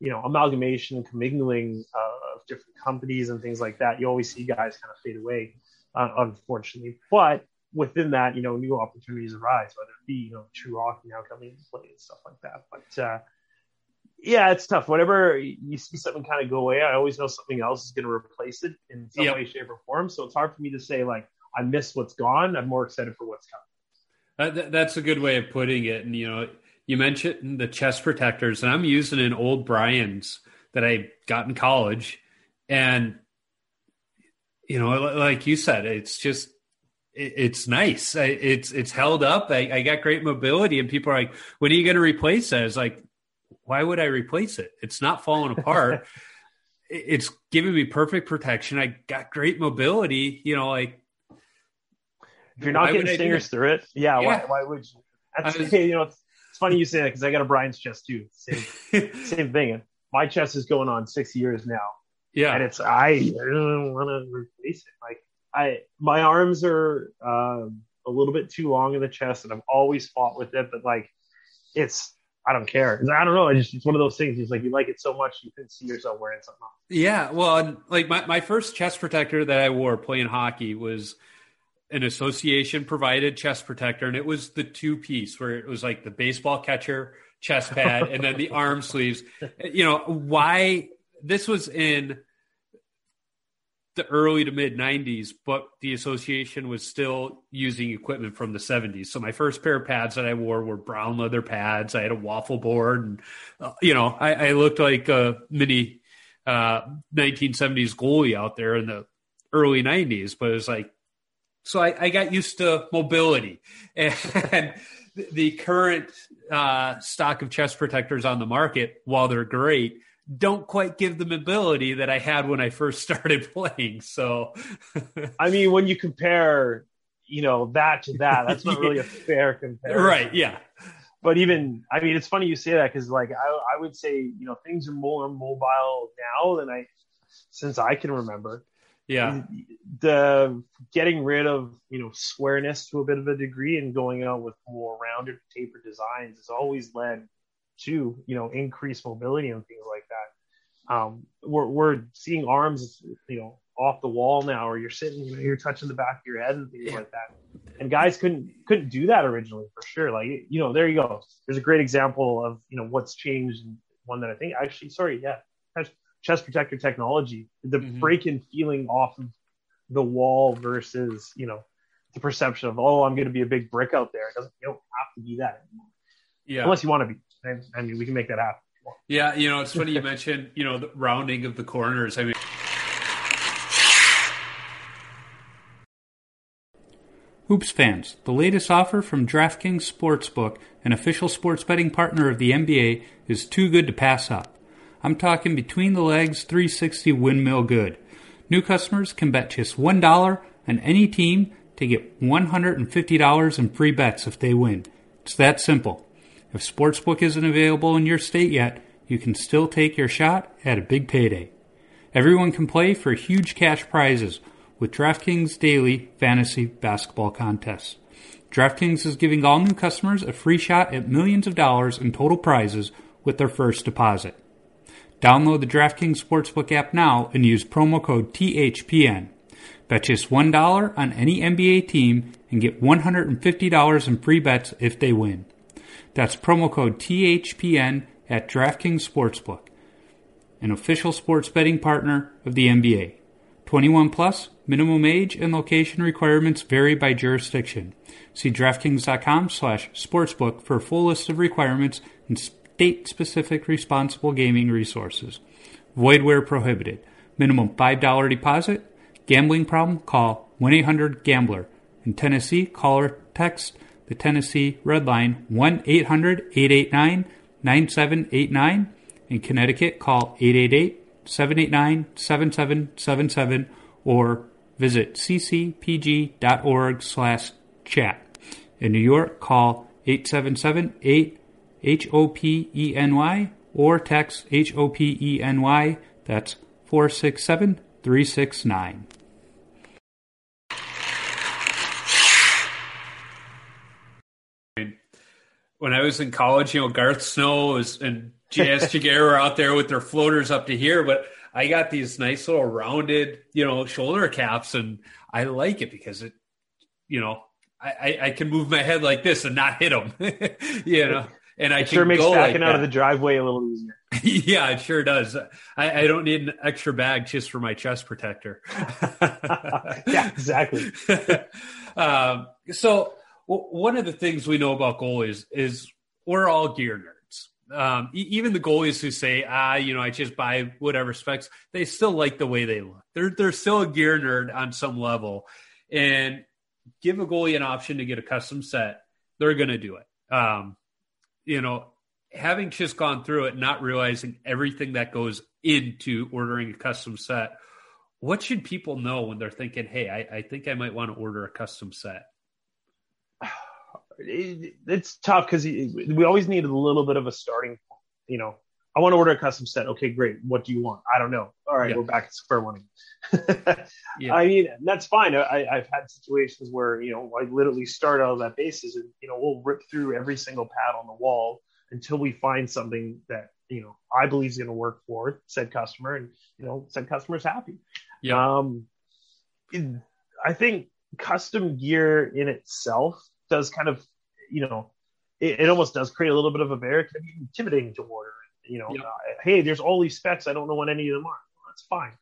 Speaker 4: you know amalgamation, and commingling uh, of different companies and things like that, you always see guys kind of fade away, uh, unfortunately. But within that, you know, new opportunities arise, whether it be you know True Hockey now coming into play and stuff like that. But uh, yeah, it's tough. Whenever you see something kind of go away, I always know something else is going to replace it in some
Speaker 3: Yep.
Speaker 4: way, shape, or form. So it's hard for me to say like I miss what's gone. I'm more excited for what's coming.
Speaker 3: Uh, that's a good way of putting it. And you know, you mentioned the chest protectors, and I'm using an old Brian's that I got in college, and you know, like you said, it's just it's nice. It's it's held up. I, I got great mobility, and people are like, "When are you going to replace that?" It's like, why would I replace it? It's not falling apart. It's giving me perfect protection. I got great mobility. You know, like
Speaker 4: If you're not getting stingers through it, yeah,
Speaker 3: Yeah.
Speaker 4: Why, why would you? That's,
Speaker 3: was-
Speaker 4: you know, it's, it's funny you say that because I got a Brian's chest too. Same, same thing. My chest is going on six years now,
Speaker 3: yeah,
Speaker 4: and it's I, I don't want to replace it. Like I, my arms are um, a little bit too long in the chest, and I've always fought with it. But like, it's I don't care. I don't know. It's just it's one of those things. It's like you like it so much you can see yourself wearing something. Else.
Speaker 3: Yeah, well, like my, my first chest protector that I wore playing hockey was an association provided chest protector, and it was the two piece where it was like the baseball catcher chest pad and then the arm sleeves. You know, why this was in the early to mid 90s, but the association was still using equipment from the 70s. So my first pair of pads that I wore were brown leather pads. I had a waffle board, and uh, you know, I, I looked like a mini uh, 1970s goalie out there in the early 90s. But it was like, so I, I got used to mobility, and the- current uh, stock of chest protectors on the market, while they're great. Don't quite give the mobility that I had when I first started playing. So,
Speaker 4: I mean, when you compare, you know, that to that, that's not really a fair comparison.
Speaker 3: right, yeah,
Speaker 4: but even I mean, it's funny you say that because like I, I would say you know things are more mobile now than I since I can remember.
Speaker 3: yeah,
Speaker 4: The getting rid of you know squareness to a bit of a degree and going out with more rounded tapered designs has always led to you know increased mobility and things like that. Um, we're we're seeing arms you know off the wall now, or you're sitting, you know, you're touching the back of your head and things like that. And guys couldn't couldn't do that originally for sure. Like you know, there you go. There's a great example of you know what's changed. and One that I think actually, sorry, yeah, chest- chest protector technology, the
Speaker 3: Mhm.
Speaker 4: break-in feeling off of the wall versus you know the perception of oh I'm going to be a big brick out there. It doesn't you don't have to be that anymore
Speaker 3: yeah.
Speaker 4: unless you want to be. I, I mean, we can make that happen.
Speaker 3: Yeah, you know, it's funny you mentioned, you know, the rounding of the corners. I mean, Hoops fans, the latest offer from DraftKings Sportsbook, an official sports betting partner of the NBA, is too good to pass up. I'm talking between the legs 360 windmill good. New customers can bet just $1 on any team to get $150 in free bets if they win. It's that simple. If Sportsbook isn't available in your state yet, you can still take your shot at a big payday. Everyone can play for huge cash prizes with DraftKings Daily Fantasy Basketball Contests. DraftKings is giving all new customers a free shot at millions of dollars in total prizes with their first deposit. Download the DraftKings Sportsbook app now and use promo code THPN. Bet just $1 on any NBA team and get $150 in free bets if they win. That's promo code THPN at DraftKings Sportsbook, an official sports betting partner of the NBA. 21 plus, minimum age and location requirements vary by jurisdiction. See DraftKings.com slash sportsbook for a full list of requirements and state-specific responsible gaming resources. Void where prohibited. Minimum $5 deposit. Gambling problem? Call 1-800-GAMBLER. In Tennessee, call or text the Tennessee Red Line 1-800-889-9789. In Connecticut, call 888-789-7777 or visit ccpg.org slash chat. In New York, call 877-8-HOPENY or text HOPENY. That's 467-369. When I was in college, you know, Garth Snow was, and JS Giguere were out there with their floaters up to here, but I got these nice little rounded, you know, shoulder caps, and I like it because it, you know, I, I can move my head like this and not hit them, you know. And I
Speaker 4: it sure makes stacking like out of the driveway a little easier.
Speaker 3: yeah, it sure does. I, I, don't need an extra bag just for my chest protector.
Speaker 4: yeah, exactly.
Speaker 3: um, so w- one of the things we know about goalies is we're all gear nerds um, even the goalies who say, ah, you know, I just buy whatever specs, they still like the way they look. They're they're still a gear nerd on some level, and give a goalie an option to get a custom set, they're going to do it. Um, you know, having just gone through it, not realizing everything that goes into ordering a custom set, what should people know when they're thinking, hey, I, I think I might want to order a custom set?
Speaker 4: it's tough because we always needed a little bit of a starting point. You know, I want to order a custom set. Okay, great. What do you want? I don't know. All right, yeah. we're back at square one. yeah. I mean, that's fine. I, have had situations where you know I literally start out of that basis, and you know we'll rip through every single pad on the wall until we find something that you know I believe is going to work for said customer, and you know said customer's happy. Yeah. Um, I think custom gear in itself does kind of, you know, it, it, almost does create a little bit of a barrier. It can be intimidating to order. You know, yep. uh, hey, there's all these specs. I don't know what any of them are. Well, that's fine.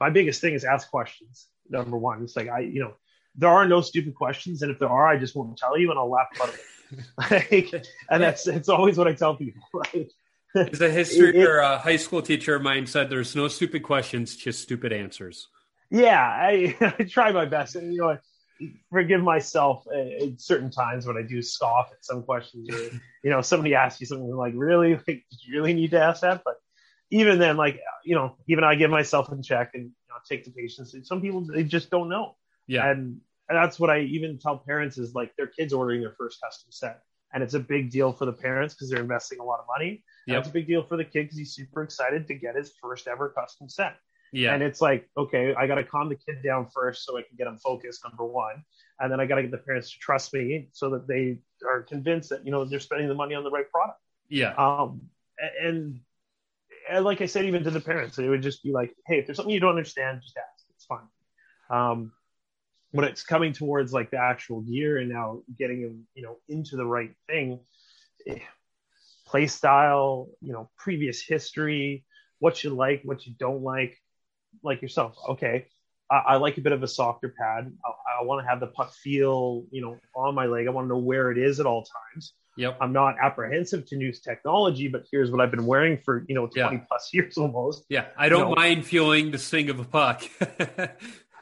Speaker 4: My biggest thing is ask questions. Number one, it's like I, you know, there are no stupid questions, and if there are, I just won't tell you, and I'll laugh about it. like, and that's it's always what I tell people. Right?
Speaker 3: As a history it, or a high school teacher of mine said, "There's no stupid questions, just stupid answers."
Speaker 4: Yeah, I, I try my best, and you know, forgive myself at certain times when I do scoff at some questions or you know somebody asks you something like really? Like did you really need to ask that? But even then like you know even I give myself in check and you know, take the patience. Some people they just don't know. Yeah. And, and that's what I even tell parents is like their kids ordering their first custom set. And it's a big deal for the parents because they're investing a lot of money. Yeah it's a big deal for the kid because he's super excited to get his first ever custom set yeah. And it's like, okay, I got to calm the kid down first so I can get them focused, number one. And then I got to get the parents to trust me so that they are convinced that, you know, they're spending the money on the right product.
Speaker 3: Yeah.
Speaker 4: Um, and, and like I said, even to the parents, it would just be like, hey, if there's something you don't understand, just ask. It's fine. Um, when it's coming towards like the actual gear and now getting them, you know, into the right thing, play style, you know, previous history, what you like, what you don't like like yourself, okay, I, I like a bit of a softer pad. I, I want to have the puck feel, you know, on my leg. I want to know where it is at all times.
Speaker 3: Yep.
Speaker 4: I'm not apprehensive to new technology, but here's what I've been wearing for, you know, 20 yeah. plus years almost.
Speaker 3: Yeah. I don't you know. mind feeling the sting of a puck.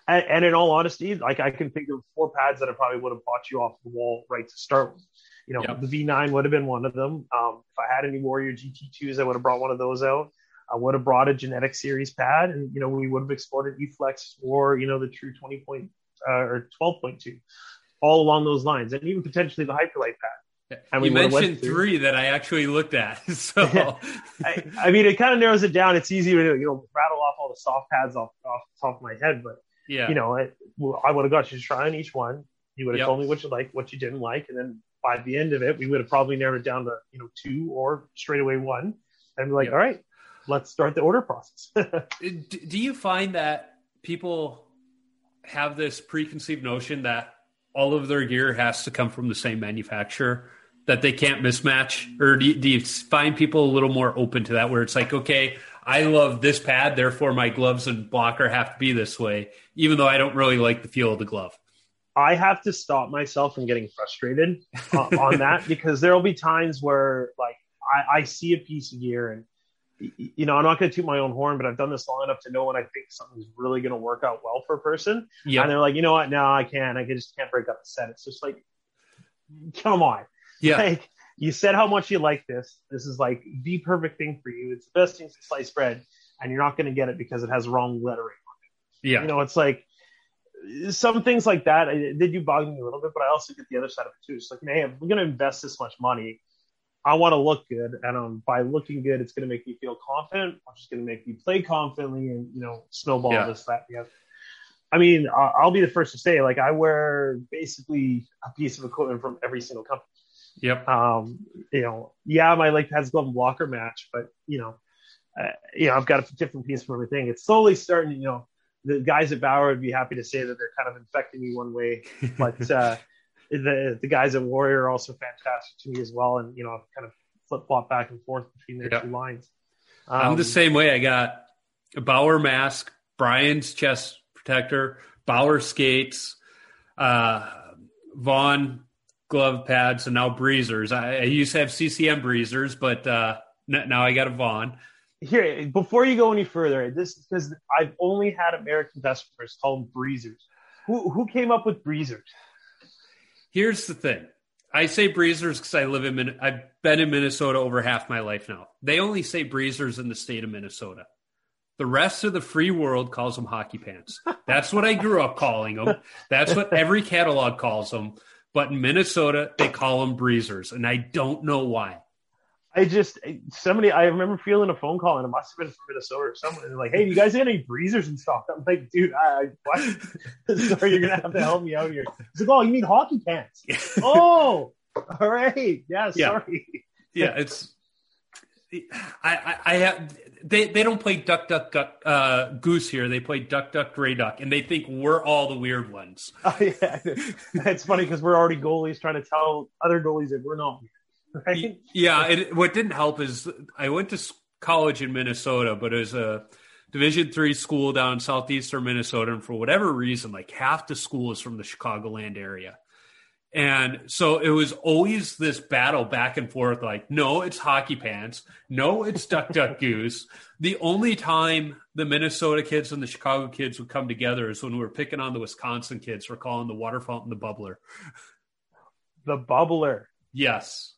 Speaker 4: and, and, in all honesty, like I can think of four pads that I probably would have bought you off the wall right to start with. You know, yep. the V9 would have been one of them. Um, if I had any Warrior GT2s, I would have brought one of those out. I would have brought a G-Netik series pad, and you know we would have explored an eFlex or you know the True 20 point uh, or 12.2, all along those lines, and even potentially the Hyperlite pad.
Speaker 3: And you mentioned three that I actually looked at. So
Speaker 4: I, I, mean, it kind of narrows it down. It's easy to you know rattle off all the soft pads off off the top of my head, but yeah, you know, I, I would have got you to try on each one. You would have yep. told me what you like, what you didn't like, and then by the end of it, we would have probably narrowed it down to you know two or straight away one, and be like, yep. all right, let's start the order process.
Speaker 3: Do you find that people have this preconceived notion that all of their gear has to come from the same manufacturer? That they can't mismatch, or do you, do you find people a little more open to that? Where it's like, okay, I love this pad, therefore my gloves and blocker have to be this way, even though I don't really like the feel of the glove.
Speaker 4: I have to stop myself from getting frustrated uh, on that because there will be times where, like, I, I, see a piece of gear and you know, I'm not going to toot my own horn, but I've done this long enough to know when I think something's really going to work out well for a person. Yeah. And they're like, you know what? No, I can't. I just can't break up the set. It's just like, come on.
Speaker 3: Yeah.
Speaker 4: Like, you said how much you like this. This is like the perfect thing for you. It's the best thing since sliced bread, and you're not going to get it because it has wrong lettering on
Speaker 3: it. Yeah.
Speaker 4: You know, it's like some things like that. They do bug me a little bit, but I also get the other side of it too. It's like, hey, we're going to invest this much money I want to look good, and um, by looking good, it's going to make me feel confident, which is going to make me play confidently, and you know, snowball yeah. this, that, yeah. I mean, I'll be the first to say, like, I wear basically a piece of equipment from every single company.
Speaker 3: Yep.
Speaker 4: Um, you know, yeah, my like has glove and blocker match, but you know, uh, you know, I've got a different piece for everything. It's slowly starting. You know, the guys at Bauer would be happy to say that they're kind of infecting me one way, but uh, the the guys at Warrior are also fantastic to me as well. And you know, I've kind of flip flop back and forth between their
Speaker 3: Yep.
Speaker 4: two lines.
Speaker 3: I'm the
Speaker 4: Um,
Speaker 3: same way. I got a Bauer mask, Brian's chest protector, Bauer skates, uh, Vaughn glove pads, and now breezers. I, I used to have CCM breezers, but uh, now I got a Vaughn.
Speaker 4: Here, before you go any further, this because I've only had American customers call them breezers. Who who came up with breezers?
Speaker 3: Here's the thing. I say breezers because I live in Min- I've been in Minnesota over half my life now. They only say breezers in the state of Minnesota. The rest of the free world calls them hockey pants. That's what I grew up calling them. That's what every catalog calls them. But in Minnesota, they call them breezers, and I don't know why.
Speaker 4: I just somebody I remember feeling a phone call and it must have been from Minnesota or someone like, hey, you guys have any breezers and stuff? I'm like, dude, I, I what? Sorry, you're gonna have to help me out here. He's like, oh, you mean hockey pants? oh, all right, yeah,
Speaker 3: Yeah.
Speaker 4: sorry.
Speaker 3: Yeah, it's. I, I, I have. They, they don't play duck duck duck uh, goose here. They play duck duck gray duck, and they think we're all the weird ones.
Speaker 4: Oh, yeah, it's funny because we're already goalies trying to tell other goalies that we're not. Right?
Speaker 3: Yeah, it, what didn't help is I went to college in Minnesota, but it was a Division three school down in southeastern Minnesota, and for whatever reason, like half the school is from the Chicagoland area. And so it was always this battle back and forth like, no, it's hockey pants. No, it's duck, duck, goose. The only time the Minnesota kids and the Chicago kids would come together is when we were picking on the Wisconsin kids for calling the water fountain the bubbler.
Speaker 4: The bubbler.
Speaker 3: Yes.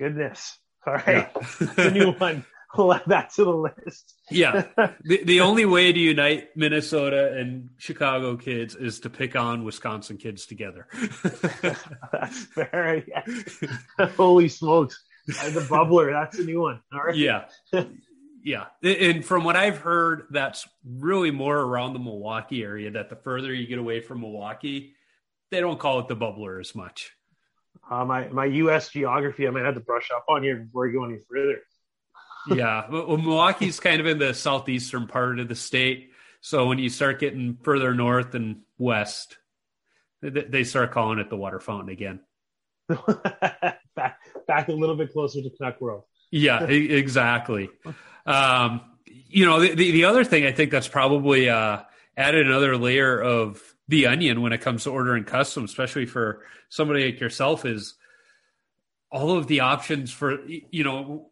Speaker 4: Goodness. All right.
Speaker 3: Yeah.
Speaker 4: A new one. We'll add that to the list.
Speaker 3: Yeah. the, the only way to unite Minnesota and Chicago kids is to pick on Wisconsin kids together.
Speaker 4: That's fair. Yeah. Holy smokes. The bubbler. That's a new one. All right.
Speaker 3: yeah. Yeah. And from what I've heard, that's really more around the Milwaukee area, that the further you get away from Milwaukee, they don't call it the bubbler as much.
Speaker 4: Uh, my, my U.S. geography, I might have to brush up on here before we go any further.
Speaker 3: yeah. Well, Milwaukee's kind of in the southeastern part of the state. So when you start getting further north and west, they- they start calling it the water fountain again.
Speaker 4: back, back a little bit closer to Canuck World.
Speaker 3: Yeah, exactly. Um, you know, the, the the other thing I think that's probably uh, added another layer of the onion when it comes to ordering custom, especially for somebody like yourself, is all of the options for you know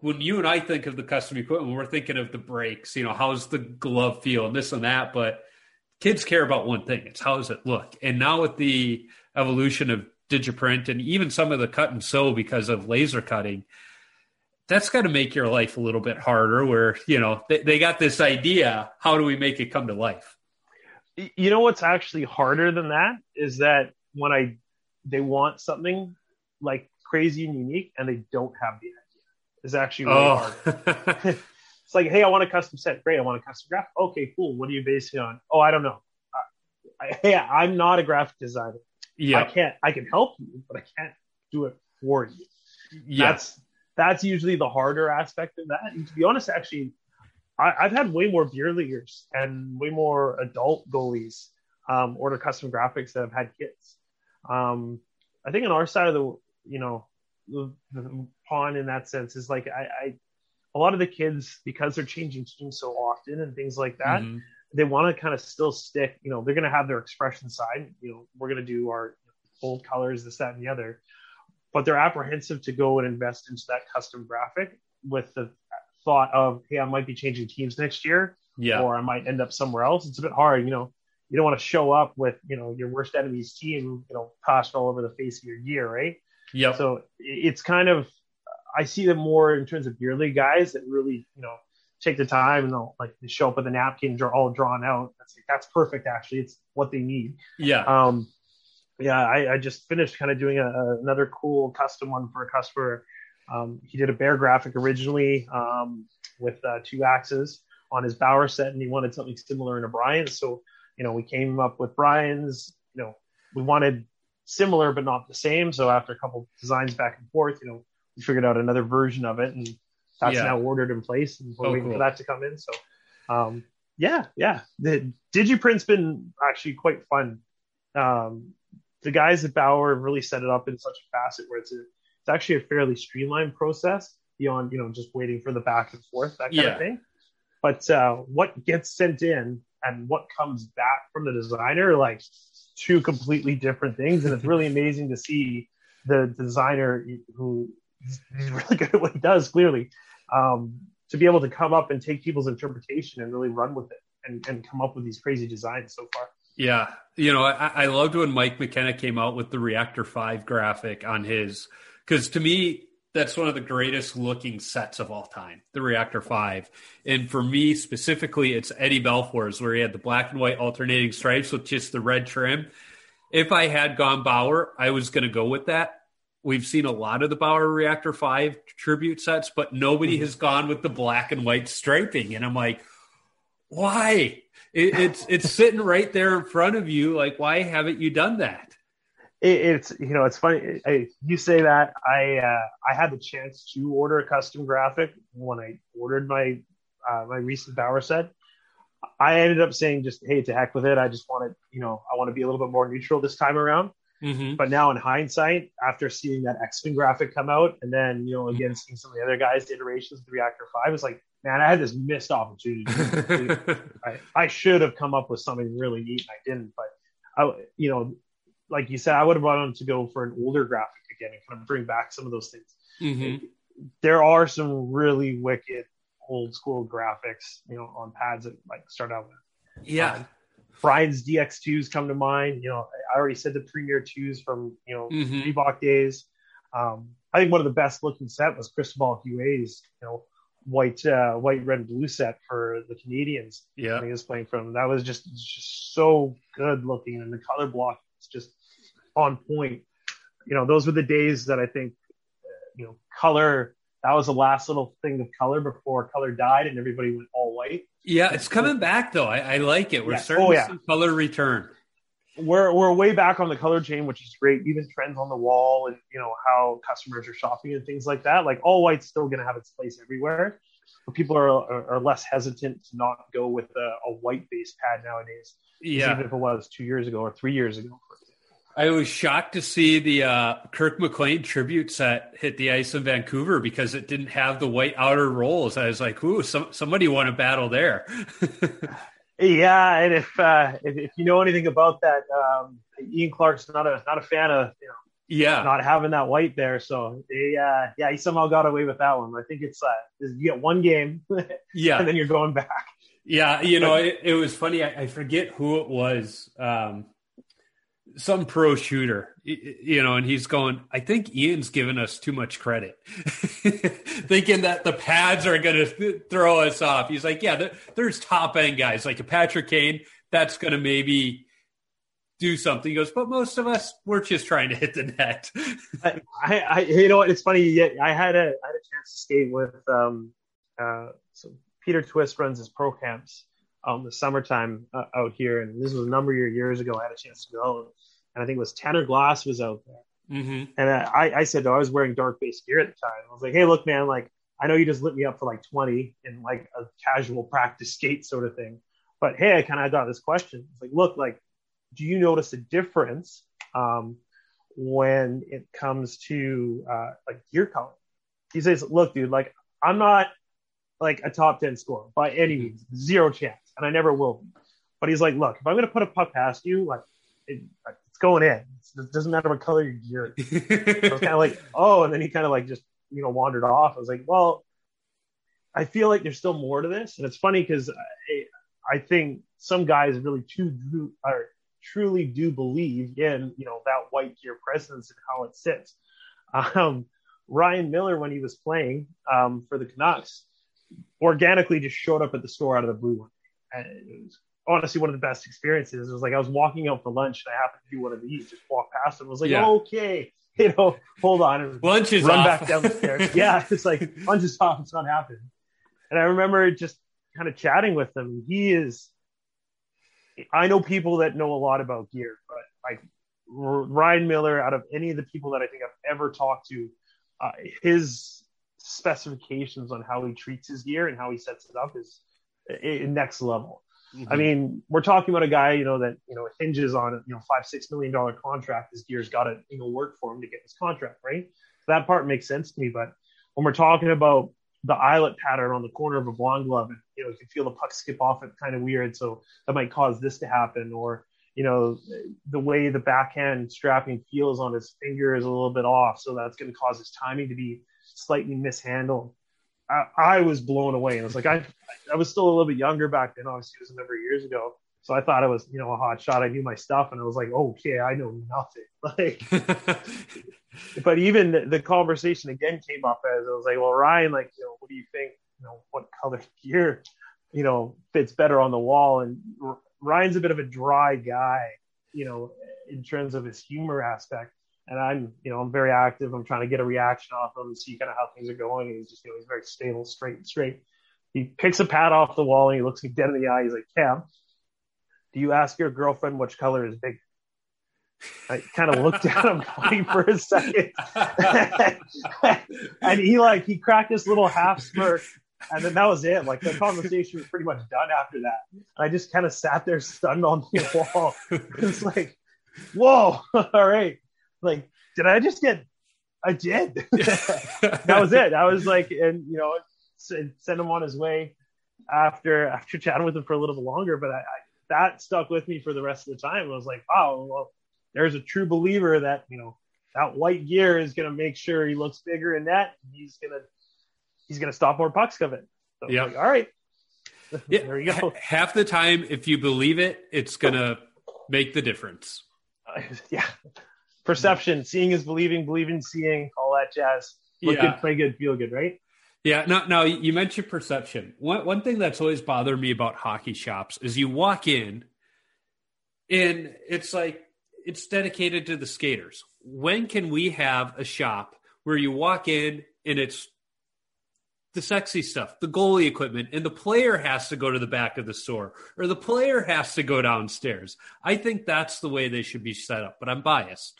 Speaker 3: when you and I think of the custom equipment, we're thinking of the brakes. You know, how's the glove feel and this and that, but kids care about one thing: it's how does it look. And now with the evolution of digiprint and even some of the cut and sew because of laser cutting that's got to make your life a little bit harder where you know they, they got this idea how do we make it come to life
Speaker 4: You know what's actually harder than that is that when I they want something like crazy and unique and they don't have the idea is actually really hard.
Speaker 3: oh
Speaker 4: It's like, hey, I want a custom set. Great, I want a custom graph. Okay, cool. What are you basing on? Oh, I don't know. Uh, I, hey, I'm not a graphic designer.
Speaker 3: Yeah, I
Speaker 4: can't. I can help you, but I can't do it for you.
Speaker 3: yeah
Speaker 4: That's that's usually the harder aspect of that. And to be honest, actually, I, I've had way more beer leaguers and way more adult goalies um, order custom graphics that have had kids. Um, I think on our side of the you know the, the pond in that sense is like I, I a lot of the kids because they're changing teams so often and things like that
Speaker 3: Mhm.
Speaker 4: they want to kind of still stick, you know, they're going to have their expression side. You know, we're going to do our bold colors, this, that, and the other. But they're apprehensive to go and invest into that custom graphic with the thought of, hey, I might be changing teams next year,
Speaker 3: yeah
Speaker 4: or I might end up somewhere else. It's a bit hard, you know. You don't want to show up with, you know, your worst enemy's team, you know, passed all over the face of your gear, right?
Speaker 3: Yeah.
Speaker 4: So it's kind of I see them more in terms of beer league guys that really you know take the time and they'll like they show up with a napkin draw all drawn out. That's that's perfect actually. It's what they need.
Speaker 3: yeah
Speaker 4: Um, yeah, I, I just finished kind of doing a- another cool custom one for a customer. Um, he did a bear graphic originally um, with uh, two axes on his Bauer set, and he wanted something similar in a Brian. So, you know, we came up with Brian's. You know, we wanted similar but not the same. So after a couple designs back and forth, you know, we figured out another version of it, and that's
Speaker 3: Yeah.
Speaker 4: now ordered in place, and we're
Speaker 3: Oh,
Speaker 4: waiting
Speaker 3: cool.
Speaker 4: for that to come in. So, um, yeah, yeah, the DigiPrint's been actually quite fun. Um, the guys at Bauer have really set it up in such a facet where it's a, it's actually a fairly streamlined process beyond you know just waiting for the back and forth that kind
Speaker 3: Yeah.
Speaker 4: of thing. But uh, what gets sent in and what comes back from the designer, like two completely different things, and it's really amazing to see the designer who he's really good at what he does clearly um, to be able to come up and take people's interpretation and really run with it and, and come up with these crazy designs so far.
Speaker 3: Yeah, you know, I, I loved when Mike McKenna came out with the Reactor Five graphic on his, because to me that's one of the greatest looking sets of all time, the Reactor Five. And for me specifically, it's Eddie Belfour's where he had the black and white alternating stripes with just the red trim. If I had gone Bauer, I was going to go with that. We've seen a lot of the Bauer Reactor 5 tribute sets, but nobody mm-hmm. has gone with the black and white striping. And I'm like, why? It, it's it's sitting right there in front of you. Like, why haven't you done that?
Speaker 4: It, it's you know it's funny I, you say that i uh, i had the chance to order a custom graphic when i ordered my uh, my recent Bauer set i ended up saying just hey to heck with it i just want to you know i want to be a little bit more neutral this time around
Speaker 3: Mm-hmm.
Speaker 4: but now in hindsight after seeing that x-men graphic come out and then you know again seeing some of the other guys iterations of the reactor 5 it's like man i had this missed opportunity I, I should have come up with something really neat and I didn't. But I, you know, like you said, I would have wanted to go for an older graphic again and kind of bring back some of those things.
Speaker 3: mm-hmm.
Speaker 4: There are some really wicked old school graphics, you know, on pads that like start out with.
Speaker 3: Yeah.
Speaker 4: Brian's DX2s come to mind. You know, I already said the Premier 2s from, you know,
Speaker 3: Mhm.
Speaker 4: Reebok days. Um, I think one of the best looking set was Cristobal Huet's, you know, white, uh, white, red, and blue set for the Canadiens
Speaker 3: Yeah.
Speaker 4: when he was playing from. That was just just so good looking, and the color block on point. You know, those were the days that I think, you know, color. That was the last little thing of color before color died, and everybody went all white.
Speaker 3: Yeah. It's coming back though. I, I like it. We're
Speaker 4: Yeah.
Speaker 3: starting
Speaker 4: Oh,
Speaker 3: to
Speaker 4: yeah.
Speaker 3: see color return.
Speaker 4: We're we're way back on the color chain, which is great. Even trends on the wall, and you know how customers are shopping and things like that. Like all white's still going to have its place everywhere, but people are, are are less hesitant to not go with a, a white based pad nowadays.
Speaker 3: Yeah, even
Speaker 4: if it was two years ago or three years ago.
Speaker 3: I was shocked to see the uh, Kirk McLean tribute set hit the ice in Vancouver because it didn't have the white outer rolls. I was like, ooh, some, somebody won a battle there.
Speaker 4: Yeah, and if uh, if, if you know anything about that, um, Ian Clark's not a not a fan of you know
Speaker 3: yeah.
Speaker 4: not having that white there. So they, uh, yeah, he somehow got away with that one. I think it's uh, you get one game
Speaker 3: Yeah.
Speaker 4: and then you're going back.
Speaker 3: Yeah, you know, it, it was funny. I, I forget who it was. Um, some pro shooter, you know, and he's going. I think Ian's given us too much credit, thinking that the pads are going to throw us off. He's like, yeah, there, there's top end guys like a Patrick Kane. That's going to maybe do something. He goes, but most of us, we're just trying to hit the net.
Speaker 4: I, I, you know? It's funny. I had a I had a chance to skate with um, uh, so Peter Twist runs his pro camps um the summertime uh, out here, and this was a number of years ago. I had a chance to go, and I think it was Tanner Glass was out there.
Speaker 3: mm-hmm.
Speaker 4: And I, I said, no, I was wearing dark base gear at the time. I was like, hey, look, man, like, I know you just lit me up for like 20 in like a casual practice skate sort of thing. But hey, I kind of got this question. It's like, look, like, do you notice a difference um, when it comes to uh, like gear color? He says, look, dude, like, I'm not like a top 10 scorer by any means, zero chance. And I never will be. But he's like, look, if I'm going to put a puck past you, like, it, it's going in. It doesn't matter what color your gear is. I was kind of like, oh, and then he kind of like just you know wandered off. I was like, well, I feel like there's still more to this, and it's funny because I, I think some guys really too are truly do believe in you know that white gear presence and how it sits. Um, Ryan Miller, when he was playing um, for the Canucks, organically just showed up at the store out of the blue one. And it was honestly one of the best experiences. It was like I was walking out for lunch and I happened to do one of these, just walk past him. I was like,
Speaker 3: Yeah.
Speaker 4: okay, you know, hold on. And
Speaker 3: Lunch is
Speaker 4: run
Speaker 3: off.
Speaker 4: back down the stairs. yeah, it's like lunch is off. It's not happening. And I remember just kind of chatting with him. He is. I know people that know a lot about gear, but like Ryan Miller, out of any of the people that I think I've ever talked to, uh, his specifications on how he treats his gear and how he sets it up is a next level. Mm-hmm. I mean, we're talking about a guy, you know, that you know hinges on you know five six million dollar contract. His gear's got to you know work for him to get his contract, right? that part makes sense to me. But when we're talking about the eyelet pattern on the corner of a blonde glove, and you know, you can feel the puck skip off it kind of weird, so that might cause this to happen, or you know, the way the backhand strapping feels on his finger is a little bit off, so that's going to cause his timing to be slightly mishandled. I, I was blown away, and it was like I, I was still a little bit younger back then. Obviously, it was a number of years ago, so I thought it was, you know, a hot shot. I knew my stuff, and I was like, oh, okay, I know nothing. Like, but even the, the, conversation again came up as I was like, well, Ryan, like, you know, what do you think? You know, what color gear, you know, fits better on the wall? And Ryan's a bit of a dry guy, you know, in terms of his humor aspect. And I'm, you know, I'm very active. I'm trying to get a reaction off him, see kind of how things are going. And he's just, you know, he's very stable, straight, straight. He picks a pad off the wall and he looks me dead in the eye. He's like, Cam, do you ask your girlfriend which color is big? I kind of looked at him funny for a second. and he like he cracked this little half smirk and then that was it. Like the conversation was pretty much done after that. And I just kind of sat there stunned on the wall. It's like, whoa, all right. Like, did I just get I did. that was it. I was like, and you know, send him on his way after after chatting with him for a little bit longer. But I, I that stuck with me for the rest of the time. I was like, wow, well, there's a true believer that you know that white gear is going to make sure he looks bigger in that. He's gonna he's gonna stop more pucks coming. So yeah. Like, all right.
Speaker 3: Yeah. there you go. Half the time, if you believe it, it's gonna make the difference.
Speaker 4: Uh, yeah. Perception, seeing is believing, believing, seeing, all that jazz. Look yeah. good, play good, feel good, right?
Speaker 3: Yeah, Now, no. You mentioned perception. One one thing that's always bothered me about hockey shops is you walk in, and it's like it's dedicated to the skaters. When can we have a shop where you walk in and it's the sexy stuff, the goalie equipment, and the player has to go to the back of the store or the player has to go downstairs. I think that's the way they should be set up, but I'm biased.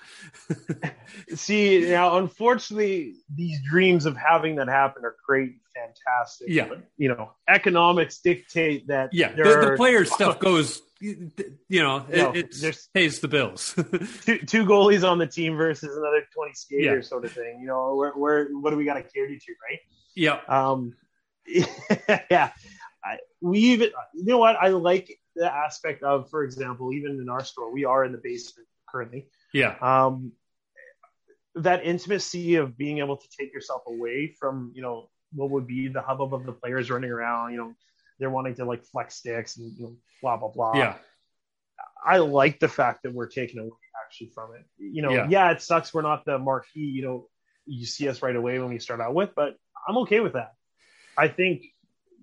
Speaker 4: See, now, unfortunately, these dreams of having that happen are great, and fantastic.
Speaker 3: Yeah.
Speaker 4: But, you know, economics dictate that.
Speaker 3: Yeah. The, are, the player stuff goes you know, it, it pays the bills.
Speaker 4: two, two, goalies on the team versus another 20 skaters yeah. sort of thing. You know, where, where, what do we got to cater to, right?
Speaker 3: Yeah.
Speaker 4: Um, yeah. I, we even, you know what? I like the aspect of, for example, even in our store, we are in the basement currently.
Speaker 3: Yeah.
Speaker 4: Um, that intimacy of being able to take yourself away from, you know, what would be the hubbub of the players running around, you know, they're wanting to like flex sticks and you know, blah, blah, blah.
Speaker 3: Yeah.
Speaker 4: I like the fact that we're taking away actually from it. You know, yeah. yeah, it sucks. We're not the marquee, you know, you see us right away when we start out with, but I'm okay with that. I think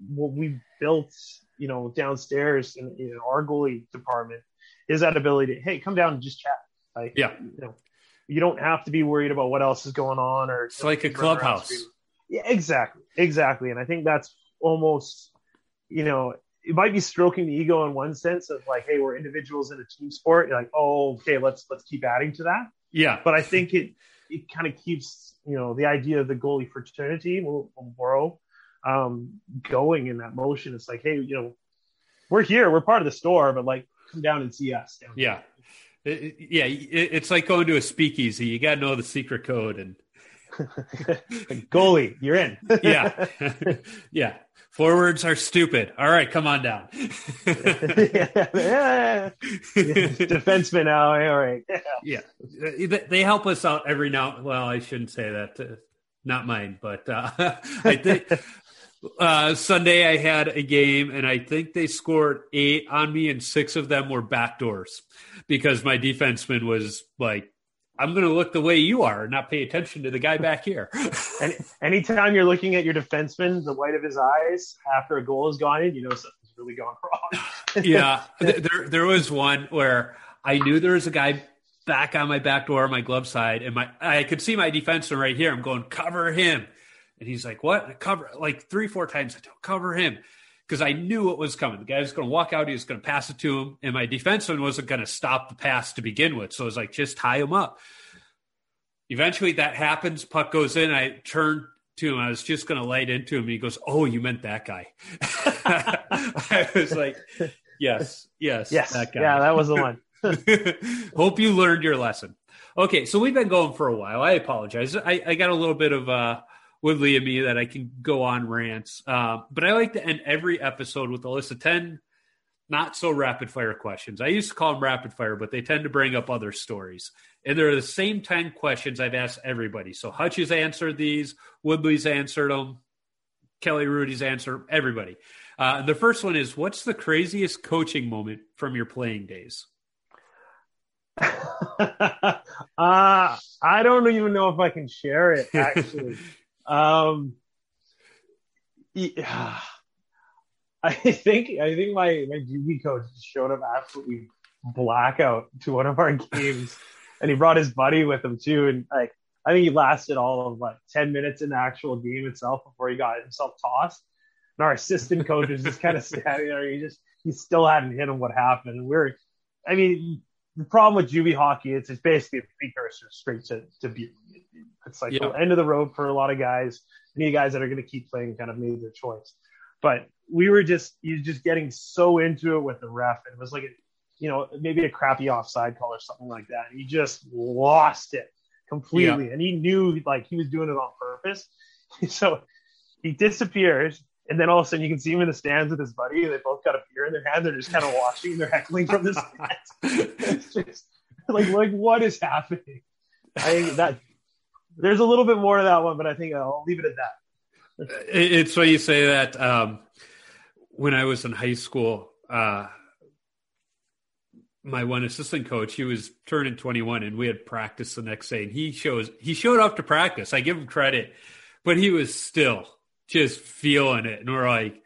Speaker 4: what we built, you know, downstairs in, in our goalie department is that ability to, hey, come down and just chat. Like,
Speaker 3: yeah.
Speaker 4: You know, you don't have to be worried about what else is going on or
Speaker 3: it's like a clubhouse.
Speaker 4: Yeah, exactly. Exactly. And I think that's almost, you know, it might be stroking the ego in one sense of like, hey, we're individuals in a team sport. You're like, oh, okay, let's let's keep adding to that.
Speaker 3: Yeah.
Speaker 4: But I think it it kind of keeps you know the idea of the goalie fraternity will, will um, going in that motion. It's like, hey, you know, we're here, we're part of the store, but like, come down and see us.
Speaker 3: yeah, it, yeah, it, it's like going to a speakeasy. You got to know the secret code and
Speaker 4: goalie, you're in.
Speaker 3: yeah, yeah. Forwards are stupid. All right, come on down.
Speaker 4: yeah. Defenseman now. All right.
Speaker 3: Yeah. yeah. They help us out every now. Well, I shouldn't say that. Uh, not mine, but uh, I think uh, Sunday I had a game and I think they scored eight on me and six of them were backdoors because my defenseman was like I'm going to look the way you are and not pay attention to the guy back here.
Speaker 4: and anytime you're looking at your defenseman, the white of his eyes after a goal is gone in, you know something's really gone wrong.
Speaker 3: yeah, there there was one where I knew there was a guy back on my back door, my glove side, and my I could see my defenseman right here. I'm going cover him, and he's like, "What? Cover like three, four times. I don't cover him." Because I knew it was coming. The guy was going to walk out, he was going to pass it to him, and my defenseman wasn't going to stop the pass to begin with. So I was like, just tie him up. Eventually, that happens. Puck goes in. I turn to him. I was just going to light into him, and he goes, "Oh, you meant that guy." I was like, "Yes, yes,
Speaker 4: Yes,
Speaker 3: that guy."
Speaker 4: yeah, that was the one.
Speaker 3: Hope you learned your lesson. Okay, so we've been going for a while. I apologize. I, I got a little bit of uh, Woodley and me that I can go on rants, uh, but I like to end every episode with a list of ten not so rapid fire questions. I used to call them rapid fire, but they tend to bring up other stories. And they're the same 10 questions I've asked everybody. So Hutch has answered these, Woodley's answered them, Kelly Rudy's answered everybody. Uh, the first one is What's the craziest coaching moment from your playing days?
Speaker 4: uh, I don't even know if I can share it actually. Um, yeah, I think I think my my GB coach showed up absolutely blackout to one of our games, and he brought his buddy with him too. And like I think he lasted all of like ten minutes in the actual game itself before he got himself tossed. And our assistant coach was just kind of standing there. He just he still hadn't hit him what happened. And we're, I mean, the problem with juvie hockey is it's basically a precursor straight to to be. It's like
Speaker 3: Yeah.
Speaker 4: the end of the road for a lot of guys. Any guys that are going to keep playing kind of made their choice. But we were just was just getting so into it with the ref. It was like a, you know maybe a crappy offside call or something like that. And He just lost it completely, and he knew like he was doing it on purpose. so he disappears. And then all of a sudden, you can see him in the stands with his buddy. They both got a beer in their hand. They're just kind of watching. They're heckling from the stands. it's just like, like what is happening? I that there's a little bit more to that one, but I think I'll leave it at that.
Speaker 3: It's funny you say that. Um, when I was in high school, uh, my one assistant coach, he was turning 21 and we had practice the next day and he shows, he showed up to practice. I give him credit, but he was still just feeling it. And we're like,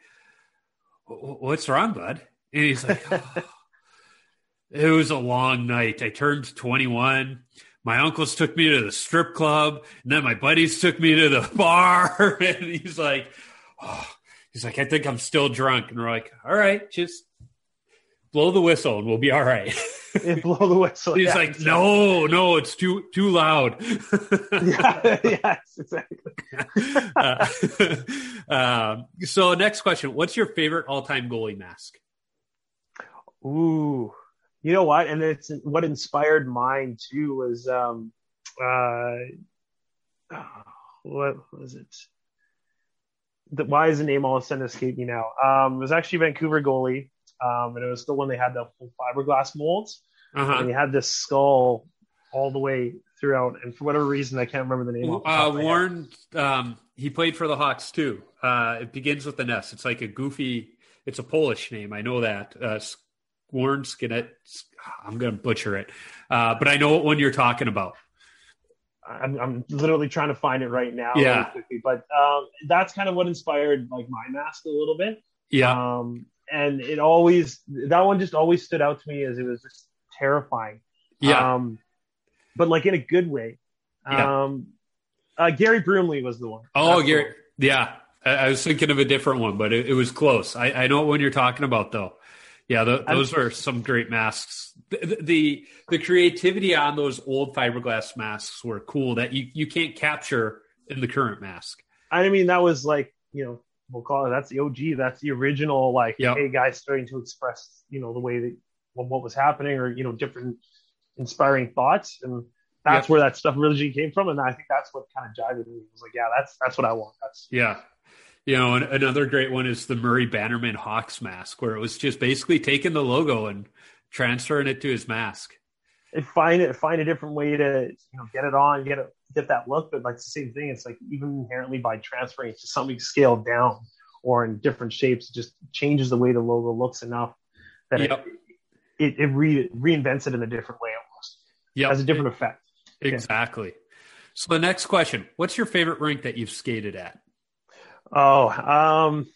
Speaker 3: what's wrong, bud? And he's like, "Oh, it was a long night. I turned 21. My uncles took me to the strip club, and then my buddies took me to the bar. and he's like, oh, he's like, I think I'm still drunk. And we're like, all right, just blow the whistle and we'll be all right.
Speaker 4: And blow the whistle.
Speaker 3: he's
Speaker 4: Yeah,
Speaker 3: like,
Speaker 4: exactly.
Speaker 3: no, no, it's too too loud.
Speaker 4: yeah, yes, exactly.
Speaker 3: Uh, um, so next question: What's your favorite all-time goalie mask?
Speaker 4: Ooh, you know what? And it's what inspired mine too was um, uh, what was it? The, why is the name all of a sudden escape me now? Um, it was actually Vancouver goalie, um, and it was the one they had the full fiberglass molds,
Speaker 3: Uh-huh.
Speaker 4: and he had this skull all the way throughout. And for whatever reason, I can't remember the name. the
Speaker 3: Uh. Warren, um, he played for the Hawks too. Uh, it begins with an S. It's like a goofy. It's a Polish name. I know that. Uh, Warren Skinet. I'm going to butcher it, uh, but I know what one you're talking about.
Speaker 4: I'm, I'm literally trying to find it right now.
Speaker 3: Yeah.
Speaker 4: really. But um, that's kind of what inspired like my mask a little bit.
Speaker 3: Yeah,
Speaker 4: Um, and it always that one just always stood out to me as it was just terrifying.
Speaker 3: yeah.
Speaker 4: Um, but like in a good way.
Speaker 3: Yeah.
Speaker 4: Um, uh, Gary Bromley was the one.
Speaker 3: oh,
Speaker 4: That's
Speaker 3: Gary. Yeah, I, I was thinking of a different one, but it, it was close. I, I know what one you're talking about, though. Yeah,
Speaker 4: I'm-
Speaker 3: those are some great masks. The, the the creativity on those old fiberglass masks were cool that you, you can't capture in the current mask.
Speaker 4: I mean, that was like you know we'll call it that's the OG. That's the original. Like,
Speaker 3: Yep.
Speaker 4: hey, guys, starting to express you know the way that well, what was happening or you know different inspiring thoughts and. That's
Speaker 3: Yep.
Speaker 4: where that stuff originally came from, and I think that's what kind of jived with me. It was like, yeah, that's that's what I want. That's
Speaker 3: Yeah. You know, another great one is the Murray Bannerman Hawks mask, where it was just basically taking the logo and transferring it to his mask.
Speaker 4: and find it find a different way to you know get it on get it get that look but like the same thing it's like even inherently by transferring it to something scaled down or in different shapes it just changes the way the logo looks enough that
Speaker 3: Yep.
Speaker 4: it it, it re, reinvents it in a different way almost
Speaker 3: Yeah,
Speaker 4: has a different effect
Speaker 3: exactly. So the next question: What's your favorite rink that you've skated at?
Speaker 4: Oh um